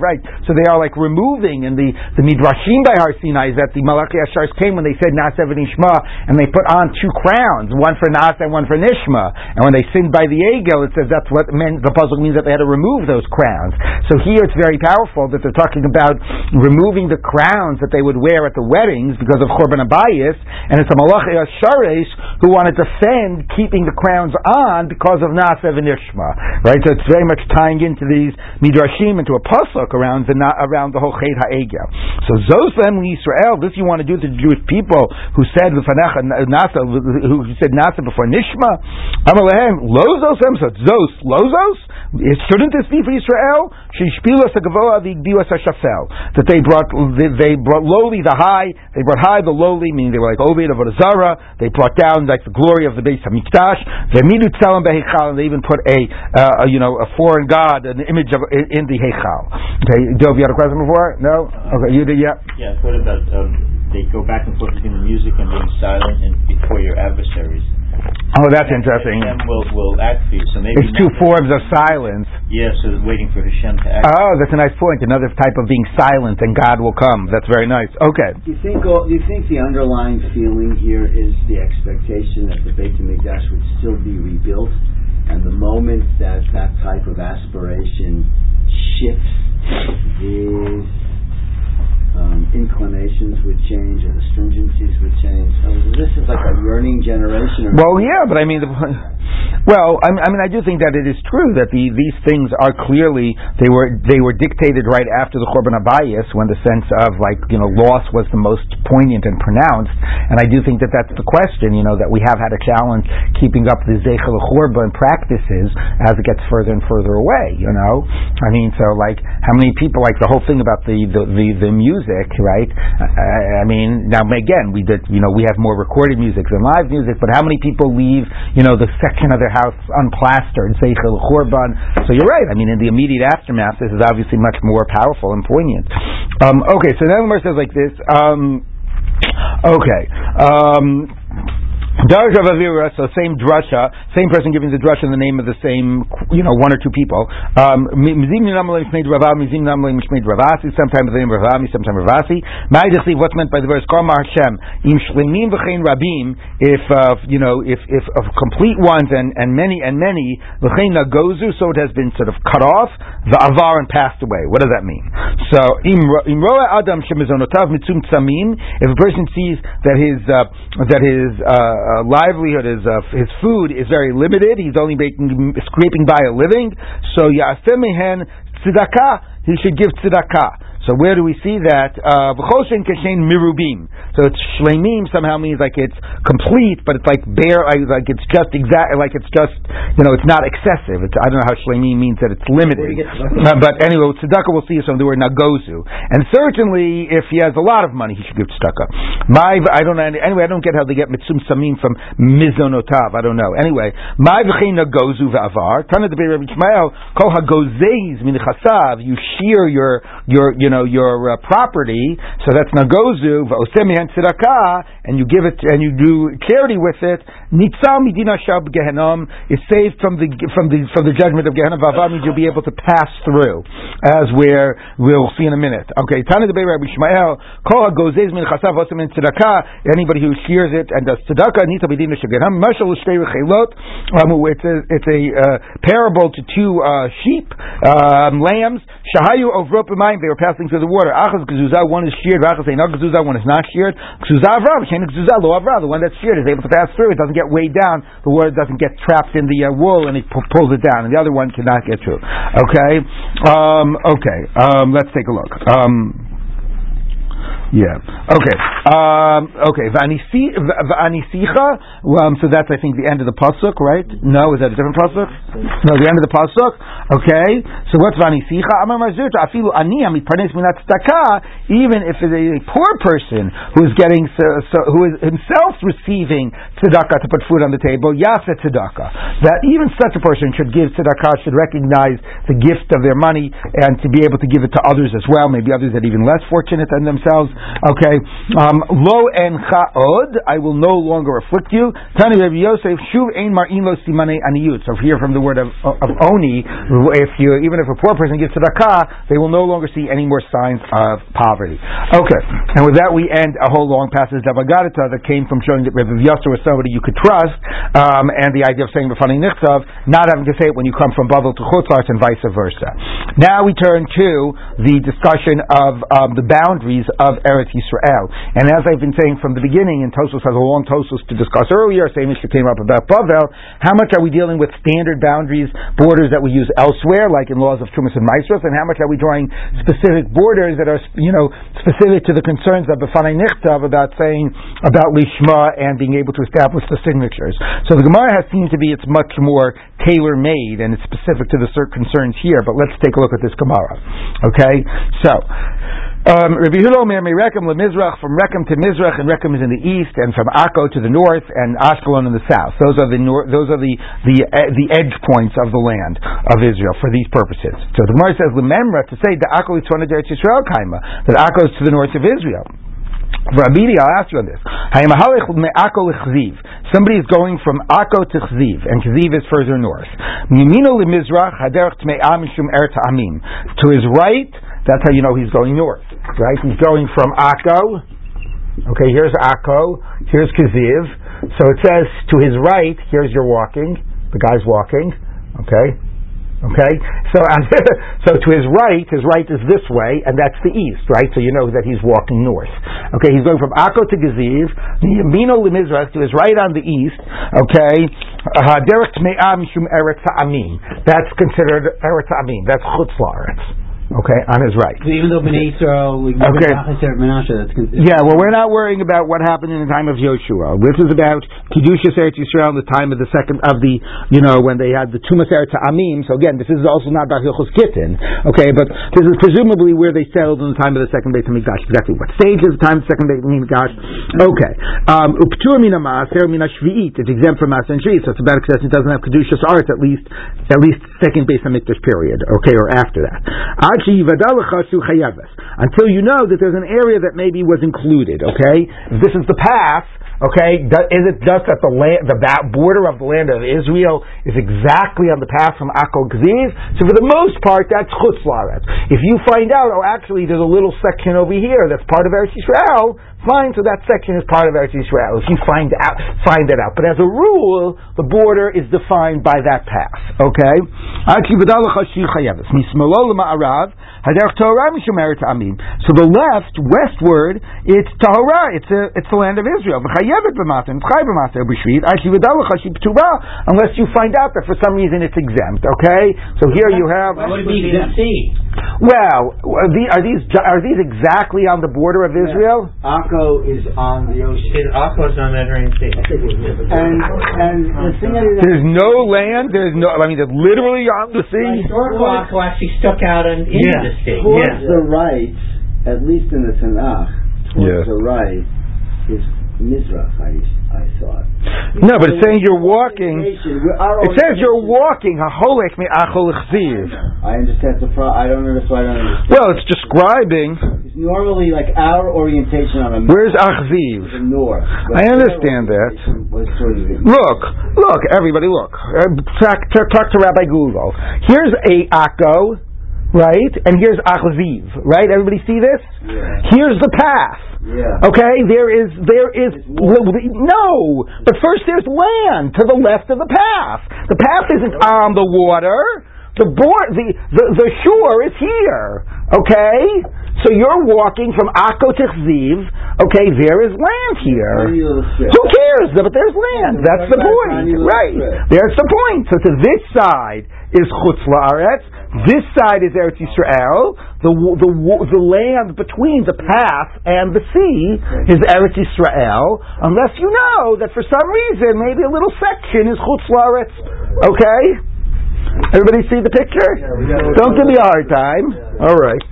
Right. So they are like removing, and the, the Midrashim by Har Sinai is that the Malachi Ashars came when they said Nasev and Ishma, and they put on two crowns, one for Nas and one for Nishma. And when they sinned by the Egel, it says that's what meant, the puzzle means that they had to remove those crowns. So here it's very powerful that they're talking about removing the crowns that they would wear at the weddings because of Chorban Abayis, and it's a Malachi Who want to defend keeping the crowns on because of Nasev and. Right? So it's very much tying into these Midrashim into a pasuk around the around the whole Chet Ha'egel. So Zosem Yisrael, this you want to do to the Jewish people who said Nasa, who said Nasa before Nishma. Amalehem Lozosem, so Zos Lozos. Shouldn't this be for Israel? She Spieloshafel that they brought they brought lowly the high, they brought high the lowly, meaning they were like Ovid of Zara. They brought down like the glory of the base. They and they even put a, uh, you know a foreign god, an image of in, the Heichal. Okay, Dov, you had a question before? No. Okay, you did. Yeah. Yeah. What about um, they go back and forth between the music and being silent and before your adversaries? Oh, that's interesting. Hashem will, will act for you. So maybe it's two forms of silence. Yes, yeah, so waiting for Hashem to act. Oh, that's a nice point. Another type of being silent, and God will come. That's very nice. Okay. Do you think? Do you think the underlying feeling here is the expectation that the Beit Hamikdash would still be rebuilt, and the moment that that type of aspiration shifts, is um, inclinations would change or the stringencies would change. So this is like a yearning generation. well, yeah, but I mean, the, well, I mean, I do think that it is true that the, these things are clearly they were they were dictated right after the Churban Habayis when the sense of like you know loss was the most poignant and pronounced, and I do think that that's the question. You know that we have had a challenge keeping up the Zeichel Churban practices as it gets further and further away. You know, I mean, so like how many people like the whole thing about the the the, the music music, right? I, I mean, now again, we did, you know, we have more recorded music than live music, but how many people leave, you know, the section of their house unplastered, Seichel Churban? So you're right. I mean, in the immediate aftermath, this is obviously much more powerful and poignant. Um, okay, so then Gemara says like this. Um, okay. Um, Darash Rav Avira, so same drasha, same person giving the drasha in the name of the same, you know, one or two people. Mizim Namale Mishmeid Rava, Mizim Namale Mishmeid Ravasi, sometimes the name of Rav Ami, sometimes Rav Asi. Ma'idachli, what's meant by the verse, Karmar Hashem, Im Shlemim V'chein Rabim, if, uh, you know, if, if of complete ones and, and many and many, V'chein Nagozu, so it has been sort of cut off, the Avar and passed away. What does that mean? So, Im Roa Adam Shemizonotav Mitzum Tsamim, if a person sees that his, uh, that his, uh, uh, livelihood is uh, his food is very limited. He's only making scraping by a living. So yasemihen tzedakah. He should give tzedakah. So where do we see that? Uh, V'choshen mirubim. So it's shleimim somehow means like it's complete, but it's like bare, like it's just exact, like it's just, you know, it's not excessive. It's, I don't know how shleimim means that it's limited. Uh, but anyway, tzedakah we'll see from the word nagozu. And certainly, if he has a lot of money, he should give tzedakah. My, I don't know, anyway, I don't get how they get mitzum samim from mizonotav. I don't know. Anyway, my v'chein nagozu v'avar. Tana de Rabbi Shmuel, kol hagozeiz min chasav, you shear your, your, you know, your uh, property. So that's nagozu v'osemian tzedakah, and you give it and you do charity with it. Nitzal midina shab gehenom is saved from the from the from the judgment of Gehenna. Vava means you'll be able to pass through, as where we'll see in a minute. Okay, Tana de Rabbi Shmael, kol hagozez min chasav tzedakah. Anybody who shears it and does tzedakah, nita midina shab gehenom. Mashal l'shtei rechelot. Um, it's a it's a uh, parable to two uh, sheep, um, lambs. Shahayu of rope They were passing through the water. Achaz gzuzah, one is sheared. Achaz not gzuzah, one is not sheared. Gzuzah avra, v'shen gzuzah lo avra. The one that's sheared is able to pass through. It doesn't get weighed down. The water doesn't get trapped in the uh, wool and it pu- pulls it down. And the other one cannot get through. Okay. Um, okay. Um, let's take a look. Um, yeah. Okay. Um, okay. V'anisicha. Um, so that's I think the end of the pasuk, right? No, is that a different pasuk? No, the end of the pasuk. Okay. So what's v'anisicha? Amar mazut afilu ani minat. Even if it's a poor person who is getting so, so, who is himself receiving tzedakah to put food on the table, yasa tzedakah. That even such a person should give tzedakah, should recognize the gift of their money and to be able to give it to others as well. Maybe others that are even less fortunate than themselves. Okay, um, lo en cha'od, I will no longer afflict you. Tani Rabbi Yosef, shuv ein mar'in lo aniyut. So here from the word of, of oni, if you, even if a poor person gives tzedakah, they will no longer see any more signs of poverty. Okay, and with that we end a whole long passage of Agadata that came from showing that Rabbi Yosef was somebody you could trust, um, and the idea of saying b'fani nichtav, not having to say it when you come from Babel to Chutzars and vice versa. Now we turn to the discussion of um, the boundaries of Eretz Yisrael. And as I've been saying from the beginning, and Tosfos has a long Tosfos to discuss earlier, same issue came up about Bavel, how much are we dealing with standard boundaries, borders that we use elsewhere, like in laws of Trumas and Maasros, and how much are we drawing specific borders that are, you know, specific to the concerns of Befanai Nichtav about saying, about Lishma and being able to establish the signatures. So the Gemara has seemed to be, it's much more tailor-made and it's specific to the concerns here, but let's take a look at this Gemara. Okay? So, um, Rabbi Hillel Mer Rekem Mizrach from Rekem to Mizrach, and Rekem is in the east, and from Akko to the north, and Ashkelon in the south. Those are the nor- those are the the uh, the edge points of the land of Israel for these purposes. So the Gemara says Lememra to say the Akko is Deretz Yisrael Kaima that Akko is to the north of Israel. Rabidi, I'll ask you on this. Somebody is going from Akko to Chziv, and Chziv is further north. To his right, that's how you know he's going north, right? He's going from Akko. Okay, here's Akko. Here's Kaziv. So it says to his right, here's your walking. The guy's walking. Okay, Okay, so *laughs* so to his right, his right is this way, and that's the east, right? So you know that he's walking north. Okay, he's going from Akko to Geziv, Yamino Limizrach to his right on the east. Okay, uh, Derek Me'am Shum Eretz Amim. That's considered Eretz Amim. That's Chutz La'aretz. Okay, on his right. So even though Bnei Yisrael, Okay. Yeah, well, we're not worrying about what happened in the time of Yoshua. This is about Kedushas Eretz Yisrael in the time of the second of the, you know, when they had the Tumas Eretz Amim. So again, this is also not about Hilchos Gittin, okay? But this is presumably where they settled in the time of the second Beit Hamikdash. Exactly what stage is the time of the second Beit Hamikdash? Okay. Um, Uptur mina Maaser mina Shvi'it. It's exempt from Maaser and Shvi'it, so it's about because it doesn't have Kedushas Arts at least, at least second Beit Hamikdash period, okay, or after that. Ad until you know that there's an area that maybe was included. Okay, this is the path. Okay, is it just that the land, the border of the land of Israel is exactly on the path from Akko Gziv? So for the most part, that's Chutz. If you find out, oh, actually, there's a little section over here that's part of Eretz Yisrael, fine. So that section is part of Eretz Yisrael. If you find out, find that out. But as a rule, the border is defined by that path. Okay. So the left, westward, it's Tahara, it's a, it's the land of Israel. Unless you find out that for some reason it's exempt. Okay, so here you have. Why would it be exempt? Well, are these, are these are these exactly on the border of Israel? Akko is on the ocean. Akko's on the Mediterranean Sea. And, and the thing is, There's no land. There's no. I mean, they're literally on the sea. Historical Akko actually stuck out in, into Yeah. the sea. towards Yeah. the right, at least in the Tanakh, towards Yeah. the right is Mizrach, I, I thought. No, but it's saying you're walking. It says you're walking. Haholech mi achol chziv. I understand the pro. I don't why I don't understand. Well, it's describing. It's normally like our orientation on a map Where's achziv? the north. I understand that. Sort of Look, look, everybody, look. Uh, talk, talk, talk to Rabbi Google. Here's a Akko, right? And here's Achziv, right? Everybody see this? Yeah. Here's the path. Yeah. Okay, there is there is no, but first there's land to the left of the path. The path isn't on the water. The board, the, the the shore is here. Okay, so you're walking from Akko to Chziv. Okay, there is land here. Tiny little strip. Who cares? But there's land. That's the point, right? There's the point. So to this side is Chutz La'aretz. This side is Eretz Yisrael. The the the land between the path and the sea is Eretz Yisrael. Unless you know that for some reason maybe a little section is Chutz La'aretz. Okay. Everybody see the picture? Don't give me a hard time. All right.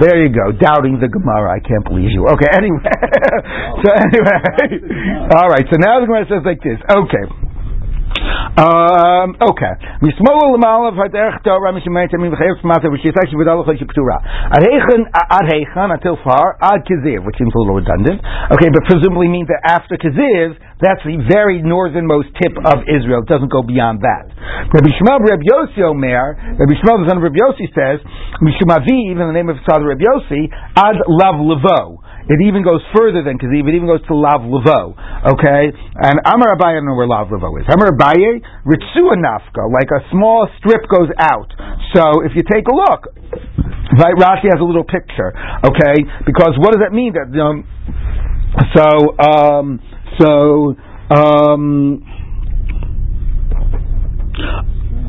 There you go, doubting the Gemara. I can't believe you. Okay, *laughs* anyway. *laughs* so anyway, all right. So now the Gemara says like this. Okay. Um, okay. Mismol l'mal of haderech Torah mishemayt amim v'chayev tzmata v'shitach shivadal l'chol until far, ad kiziv, which seems a little redundant. Okay, but presumably means that after kiziv, that's the very northernmost tip of Israel. It doesn't go beyond that. Rabbi Shmuel Rabbi Yossi Omer, Rabbi Shmuel the son of Rabbi Yossi says, Mishum Aviv, in the name of his father Rabbi Yossi, ad lav levo. It even goes further than Kaziv. It even goes to Lav Levo. Okay? And Amar Abaye, I don't know where Lav Levo is. Amar Abaye, Ritsua Nafka, like a small strip goes out. So if you take a look, right, Rashi has a little picture. Okay? Because what does that mean? That, um, so, um, so, um,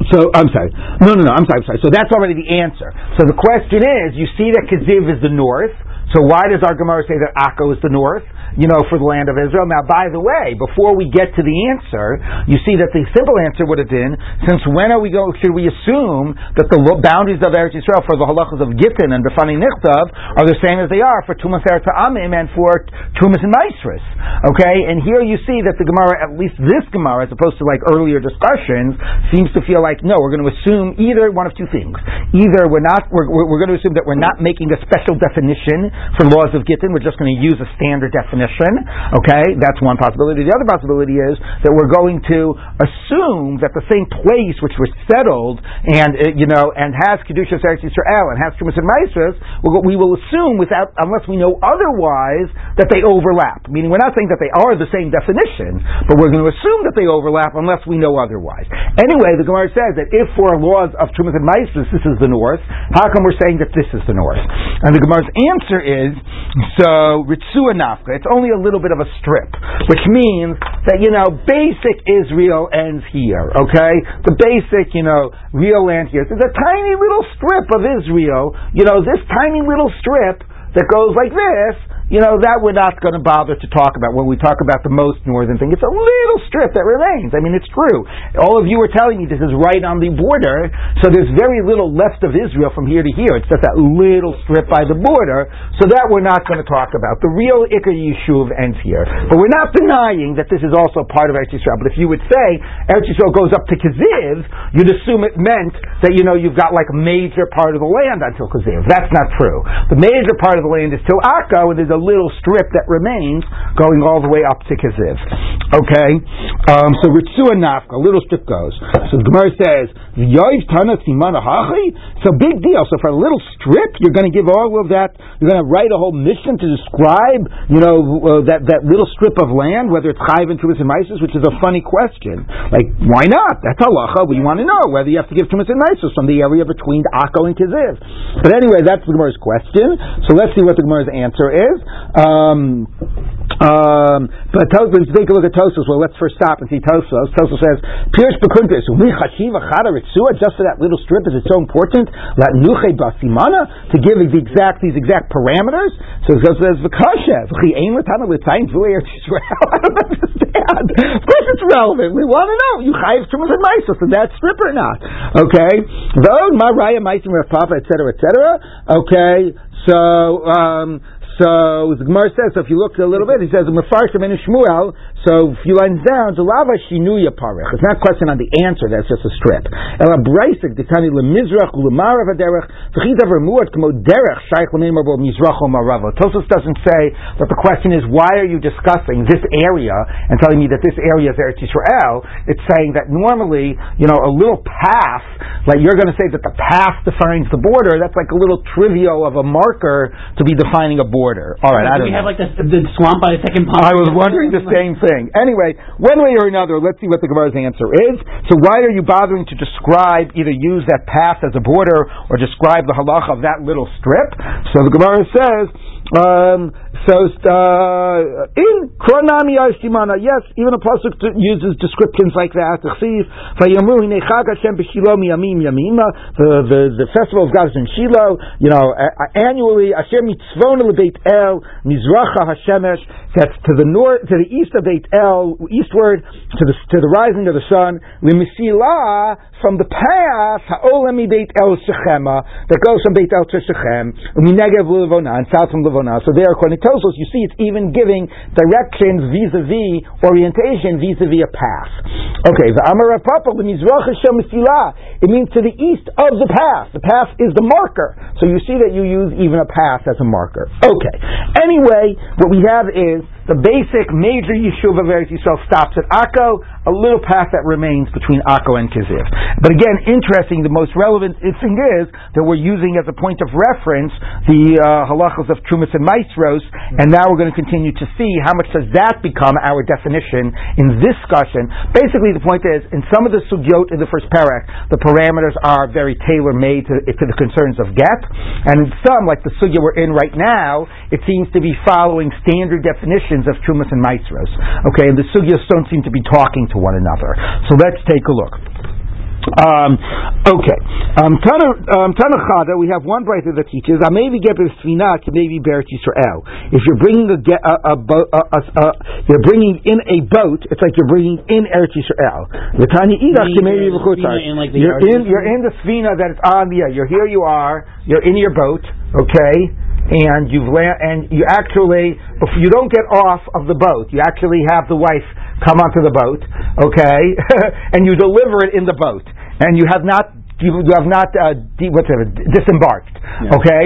so I'm sorry. No, no, no. I'm sorry. I'm sorry. So that's already the answer. So the question is, you see that Kaziv is the north. So why does our Gemara say that Akko is the north? You know, for the land of Israel. Now, by the way, before we get to the answer, you see that the simple answer would have been: since when are we going? Should we assume that the boundaries of Eretz Yisrael for the halachas of Gittin and Befani Nichtav are the same as they are for Tumas Eretz Amim and for Tumas and Maisris? Okay, and here you see that the Gemara, at least this Gemara, as opposed to like earlier discussions, seems to feel like no, we're going to assume either one of two things. Either we're not, we're we're going to assume that we're not making a special definition for laws of Gittin, we're just going to use a standard definition. Okay, that's one possibility. The other possibility is that we're going to assume that the same place which was settled and uh, you know and has kedushas Eretz Yisrael and has Trumas and Maisras, we'll- assume without unless we know otherwise that they overlap. Meaning, we're not saying that they are the same definition, but we're going to assume that they overlap unless we know otherwise. Anyway, the Gemara says that if for laws of Trumas and Maisras this is the north, how come we're saying that this is the north? And the Gemara's answer is so Ritsua Nafka. It's only a little bit of a strip, which means that you know basic Israel ends here. Okay, the basic you know real land here. There's a tiny little strip of Israel. You know this tiny little strip that goes like this. You know that we're not going to bother to talk about when we talk about the most northern thing. It's a little strip that remains. I mean, it's true. All of you are telling me this is right on the border, so there's very little left of Israel from here to here. It's just that little strip by the border. So that we're not going to talk about. The real Iker Yishuv ends here, but we're not denying that this is also part of Eretz Yisrael. But if you would say Eretz Yisrael goes up to Kaziv, you'd assume it meant that you know you've got like a major part of the land until Kaziv. That's not true. The major part of the land is till Akko, and there's a little strip that remains going all the way up to Kaziv. Okay, um, so Ritzua Nafka, a little strip goes. So the Gemara says, "V'yoiv Tana Simana Hachi." So big deal. So for a little strip, you're going to give all of that. You're going to write a whole mission to describe, you know, uh, that that little strip of land, whether it's Chayv and Tumas and Mises, which is a funny question. Like, why not? That's halacha. We want to know whether you have to give Tumas and Mises from the area between Akko and Kaziv. But anyway, that's the Gemara's question. So let's see what the Gemara's answer is. Um, um, but Tos- let's take a look at Tosfos. Well, let's first stop and see Tosfos. Tosfos says, Pirush Bekuntres, we chashiva chada ritzua, just for that little strip, is it so important? La nuche basimana, to give the exact, these exact parameters? So it says, V'kashev, v'chi ein l'tana l'tzayin Eretz Yisrael. *laughs* I don't understand. Of course it's relevant. We want to know, you chayiv trumas and maisos, in that strip or not? Okay? Though, ma raya maisim Rav Papa, etc., cetera, et cetera. Okay? So, um, so the Gemara says, so if you look a little bit, he says, Mefarshim and Shmuel, so a few lines down, Lava Shinuya Parech. It's not a question on the answer, that's just a strip. Ela Breisik, Ditani Lemizrach, Ulemarav Aderech, V'chid Aver Muat, Kamo Derech, Shaykh Lemimar Bo Mizrach O Marava. Tosfos doesn't say that the question is, why are you discussing this area and telling me that this area is Eretz Yisrael? It's saying that normally, you know, a little path, like you're going to say that the path defines the border, that's like a little trivial of a marker to be defining a border. All right, I Do don't we have like the, the swamp by the second pond? I was wondering the *laughs* same thing. Anyway, one way or another, let's see what the Gemara's answer is. So why are you bothering to describe, either use that path as a border or describe the halacha of that little strip? So the Gemara says, um, so uh, in Kronami Ashimana, yes, even a pasuk uses descriptions like that. Hashem. The, the the festival of God is in Shiloh. You know, annually Asher mitzvona lebeit El mizracha Hashemesh. That's to the north, to the east of Beit El, eastward to the to the rising of the sun. Limisila from the path Ha'olemi Beit El Shechema that goes from Beit El to Shechem. Uminegev Levona and south from Levona. So there, according Tosfos, you see it's even giving directions vis-a-vis orientation vis-a-vis a path. Okay, the Amar Papa Lemizrach Hashem Mesilah. It means to the east of the path. The path is the marker. So you see that you use even a path as a marker. Okay. Anyway, what we have is the basic major yeshuva of Eretz Yisrael stops at Akko, a little path that remains between Akko and Kiziv. But again, interesting, the most relevant thing is that we're using as a point of reference the uh, halachas of Trumas and Maasros, and now we're going to continue to see how much does that become our definition in this discussion. Basically, the point is, in some of the sugyot in the first parak, the parameters are very tailor-made to, to the concerns of get, and in some, like the sugya we're in right now, it seems to be following standard definitions of Trumas and Maasros. Okay, and the sugyas don't seem to be talking to one another. So let's take a look. Um, okay. Um, Tana um, we have one writer that teaches, I maybe get Sfina maybe Beret Yisrael. If you're bringing a, a, a, a, you're bringing in a boat, it's like you're bringing in Eretz Yisrael. The Tanya Idach to maybe Meaning the Sfina in, like, the You're in, you're in the Sfina that it's on the, you're here you are, you're in your boat, okay? And you've la- and you actually, you don't get off of the boat, you actually have the wife come onto the boat, okay, *laughs* and you deliver it in the boat, and you have not you, you have not uh, de- what's it, disembarked, okay.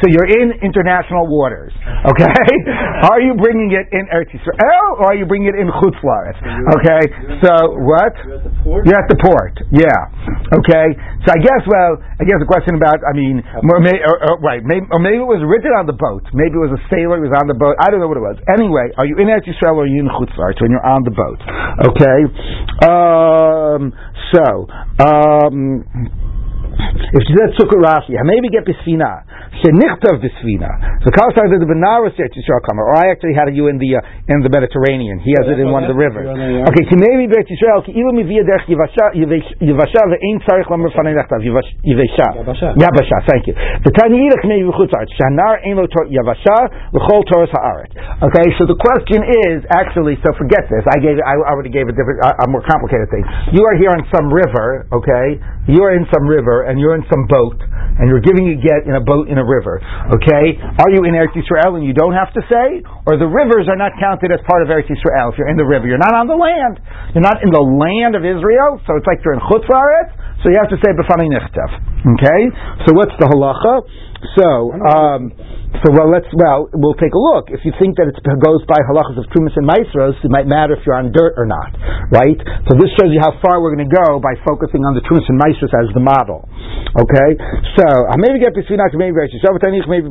So you're in international waters, okay. *laughs* are you bringing it in Eretz Yisrael or are you bringing it in Chutz La'aretz? Okay. So what? You're at the port. You're at the port, yeah. Okay, so I guess, well, I guess the question about, I mean, or may, or, or, right, maybe, or maybe it was written on the boat. Maybe it was a sailor who was on the boat. I don't know what it was. Anyway, are you in Eretz Yisrael or are you in Chutz La'aretz when you're on the boat? Okay, um, so, um, if she said Sukkot Rashi, maybe get Bisfina, Shenichtav Bisfina. The Kal that the Benaras Eretz Yisrael Kamer, or I actually had you in the uh, in the Mediterranean. He has it in one of the rivers. Okay, ki maybe Eretz Yisrael ki ilu mivia derech Yivasha Yivasha ve'ein tzarich lamer fanei nechtav Yivasha. Yabasha. Thank you. The Tanya Yidach maybe v'chutz haaretz shanar ein lo tor Yavasha l'chol Torah haaretz. Okay, so the question is actually so forget this. I gave I already gave a different a, a more complicated thing. You are here on some river. Okay, you are in some river and you're in some boat and you're giving a get in a boat in a river. Okay, are you in Eretz Yisrael and you don't have to say, or the rivers are not counted as part of Eretz Yisrael? If you're in the river, you're not on the land. You're not in the land of Israel, so it's like you're in Chutz So you have to say b'fanei nichtav. Okay, so what's the halacha? So, um, so well, let's well, we'll take a look. If you think that it goes by halachas of trumas and maasros, it might matter if you're on dirt or not, right? So this shows you how far we're going to go by focusing on the trumas and maasros as the model. Okay, so maybe get bisfinat, maybe maybe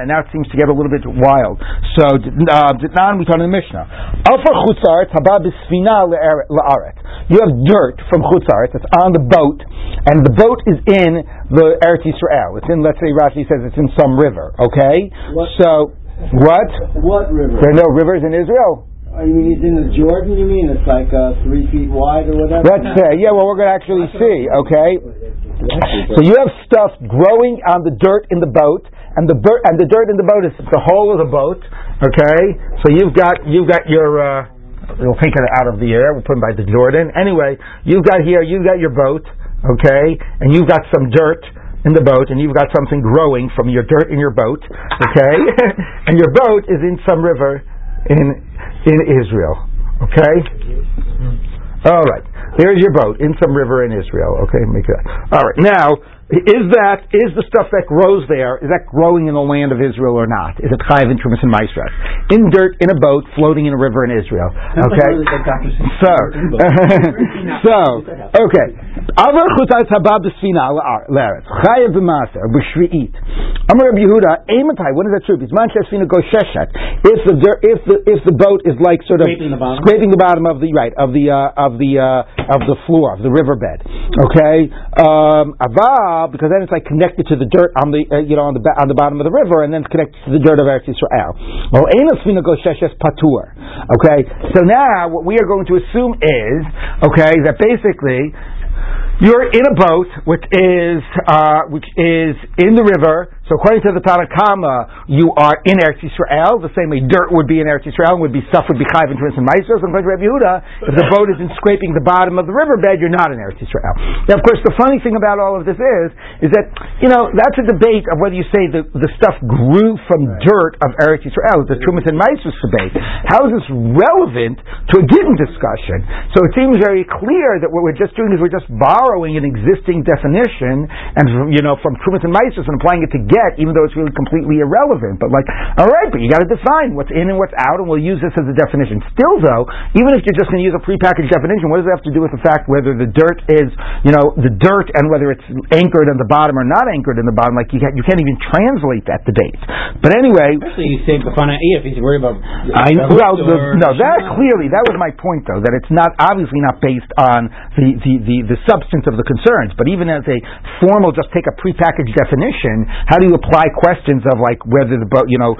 and now it seems to get a little bit wild. So uh, we talk in the Mishnah. You have dirt from chutzaret It's on the boat, and the boat is in the Eretz Yisrael. It's in, let's say Rashi says it's in some river. Okay, What? so what? What river? There are no rivers in Israel. Oh, you mean it's in the Jordan? You mean it's like uh, three feet wide or whatever? Let's say, yeah. Well, we're going to actually see. Okay, so you have stuff growing on the dirt in the boat, and the bir- and the dirt in the boat is the whole of the boat. Okay, so you've got you've got your. Uh, we'll take it out of the air. We'll put it by the Jordan. Anyway, you've got here. You've got your boat. Okay, and you've got some dirt in the boat, and you've got something growing from your dirt in your boat, okay? *laughs* and your boat is in some river in in Israel, okay? Mm-hmm. All right, there's your boat in some river in Israel. Okay, make that. All right, now is that is the stuff that grows there? Is that growing in the land of Israel or not? Is it chayiv in trumas and maestras? In dirt, in a boat, floating in a river in Israel. Okay, so *laughs* so okay. Avar chutat habab desfina laaretz chayiv b'maser b'shvi'it. Amar Rabbi Yehuda, Aimatai. When is that true? Bisman shesfina go sheshet. If the dirt, if the if the boat is like sort of Scraping the bottom. scraping the bottom of the right of the uh, of the uh, of the floor of the riverbed. Okay, um, because then it's like connected to the dirt on the uh, you know on the on the bottom of the river, and then it's connected to the dirt of Eretz Yisrael. Okay, so now what we are going to assume is okay that basically you're in a boat which is uh, which is in the river. So according to the Tanna Kamma, you are in Eretz Yisrael, the same way dirt would be in Eretz Yisrael and would be stuff would be chayv and and maasros. And according to Rabbi Yehuda, if the boat isn't scraping the bottom of the riverbed, you're not in Eretz Yisrael. Now, of course, the funny thing about all of this is, is that you know that's a debate of whether you say the the stuff grew from dirt of Eretz Yisrael, the Trumas and Maasros debate. How is this relevant to a given discussion? So it seems very clear that what we're just doing is we're just borrowing an existing definition and you know from Trumas and Maasros and applying it to get, even though it's really completely irrelevant. But like, all right, but you got to define what's in and what's out, and we'll use this as a definition. Still, though, even if you're just going to use a prepackaged definition, what does it have to do with the fact whether the dirt is, you know, the dirt and whether it's anchored in the bottom or not anchored in the bottom? Like you, can't- you can't even translate that debate. But anyway, Especially you say if he's worried about. I know. Well, the, no, that clearly that was my point, though, that it's not obviously not based on the, the, the, the substance of the concerns, but even as a formal, just take a prepackaged definition. How do you apply questions of like whether the boat, you know,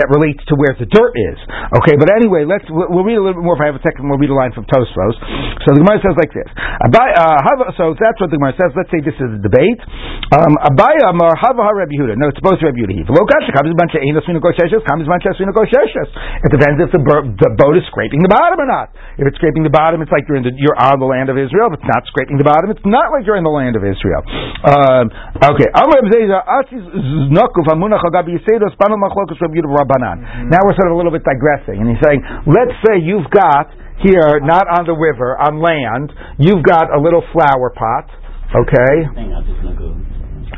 that relates to where the dirt is? Okay, but anyway, let's we'll read a little bit more. If I have a second, we'll read a line from Tosfos. So the Gemara says like this. Uh, so that's what the Gemara says. Let's say this is a debate. Um, Abaya Hava Rabbi Yehuda. No, it's be Rabbi Yehuda. Lo kasha comes a bunch of einos negotiations. Comes a bunch of negotiations. It depends if the, the boat is scraping the bottom or not. If it's scraping the bottom, it's like you're in the, you're on the land of Israel. If it's not scraping the bottom, it's not like you're in the land of Israel. Um, okay. Amar Rabbi Zeza, Asis Znokuf Amunach Agabi Yisedos Panu Machlokas Rabbi Yehuda Rabbanan. Now we're sort of a little bit digressing, and he's saying, let's say you've got here, not on the river, on land, you've got a little flower pot, okay? Hang on, this is not good.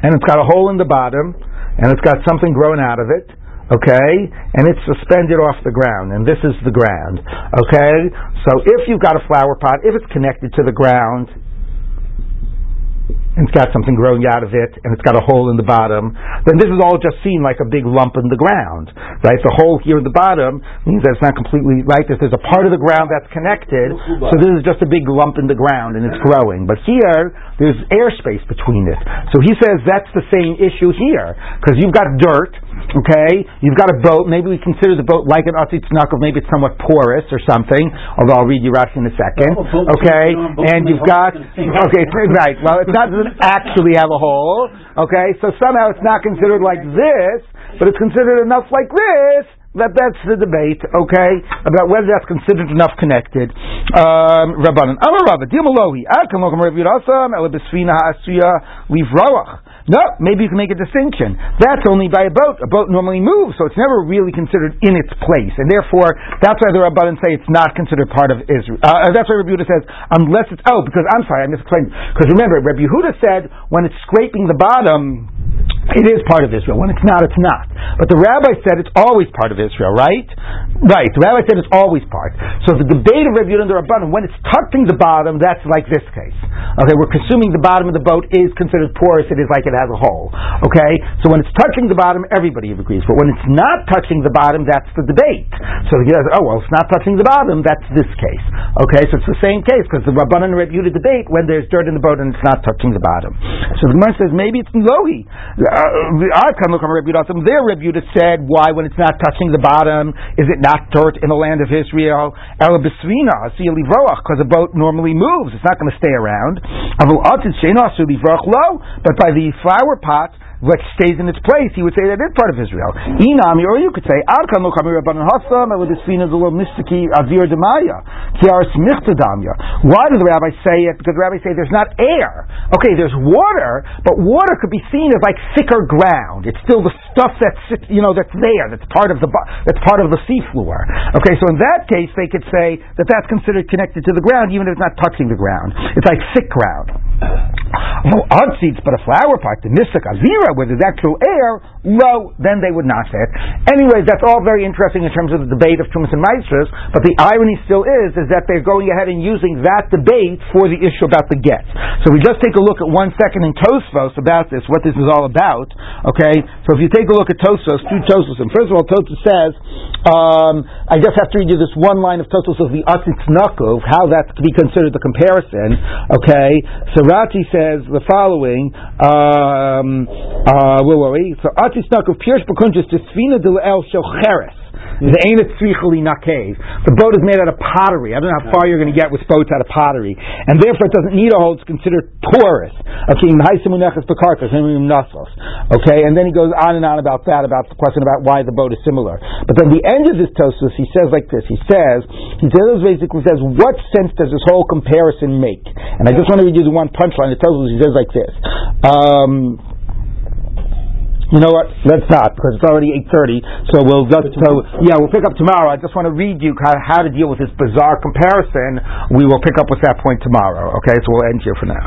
and it's got a hole in the bottom, and it's got something growing out of it, okay, and it's suspended off the ground, and this is the ground, okay? So if you've got a flower pot, if it's connected to the ground, and it's got something growing out of it, and it's got a hole in the bottom, then this is all just seen like a big lump in the ground, right? The hole here in the bottom means that it's not completely right. There's, there's a part of the ground that's connected, so this is just a big lump in the ground, and it's growing. But here, there's airspace between it. So he says that's the same issue here, because you've got dirt, okay? You've got a boat. Maybe we consider the boat like an Atzitz Knuckle. Maybe it's somewhat porous or something, although I'll read you Rashi in a second, Oh, okay? you know, boat- And you've got, okay, right. Well, not, doesn't actually have a hole, okay? So somehow it's not considered like this, but it's considered enough like this that that's the debate, okay, about whether that's considered enough connected. Um, Rabbanan. Amar Rabba, Kamokum Rav Yirasam, Elabesfina Ha'asuya, Rawach. No, maybe you can make a distinction. That's only by a boat. A boat normally moves, so it's never really considered in its place, and therefore that's why the Rabbanan say it's not considered part of Israel. Uh, that's why Rabbi Yehuda says unless it's oh, because I'm sorry, I misexplained. Because remember, Rabbi Yehuda said when it's scraping the bottom, it is part of Israel. When it's not, it's not. But the rabbi said it's always part of Israel, right? Right. The rabbi said it's always part. So the debate of Rabbi Yehuda and the Rabbanan, when it's touching the bottom, that's like this case. Okay, we're consuming the bottom of the boat is considered porous. It is like it has a hole. Okay, so when it's touching the bottom, everybody agrees. But when it's not touching the bottom, that's the debate. So he says, oh well, it's not touching the bottom. That's this case. Okay, so it's the same case because the Rabbanan and Rabbi debate when there's dirt in the boat and it's not touching the bottom. So the Gemara says maybe it's lohi. I can look on Rabbi Yehuda. There, Rabbi Yehuda said, why when it's not touching the bottom is it not dirt in the land of Israel? Ela besvina because a boat normally moves. It's not going to stay around. But by the flower pot, like stays in its place, he would say that it's part of Israel. Inami, or you could say, rabbanan hasam, and with this fina is a little mysticky avir demaya. Kiaris michtadamya. Why do the rabbis say it? Because the rabbis say there's not air. Okay, there's water, but water could be seen as like thicker ground. It's still the stuff that's you know that's there. That's part of the that's part of the seafloor. Okay, so in that case, they could say that that's considered connected to the ground, even if it's not touching the ground. It's like thick ground. Odd seeds, but a flower pot, the mystic azira, where there's actual air, low, then they would not fit. Anyways, that's all very interesting in terms of the debate of Tumas and Meisters, but the irony still is, is that they're going ahead and using that debate for the issue about the get. So we just take a look at one second in Tosfos about this, what this is all about, okay? So if you take a look at Tosfos, two Tosfos, and first of all, Tosfos says, um, I just have to read you this one line of Tosfos of the Atzitz Nakov, how that could be considered the comparison, okay? So Rashi says the following, um, uh, where were we? So Atzitz Nakov, Pirsh Bekuntres, Tisfina de El Shocheres. The boat is made out of pottery. I don't know how far you're going to get with boats out of pottery, and therefore it doesn't need a hole. It's considered porous. Okay, Okay, and then he goes on and on about that, about the question about why the boat is similar. But then the end of this tosus, he says like this. He says, he says basically says, what sense does this whole comparison make? And I just want to read you the one punchline. It tells us he says like this. Um, you know what? Let's not because it's already eight thirty. So we'll just so yeah, we'll pick up tomorrow. I just want to read you how, how to deal with this bizarre comparison. We will pick up with that point tomorrow. Okay, so we'll end here for now.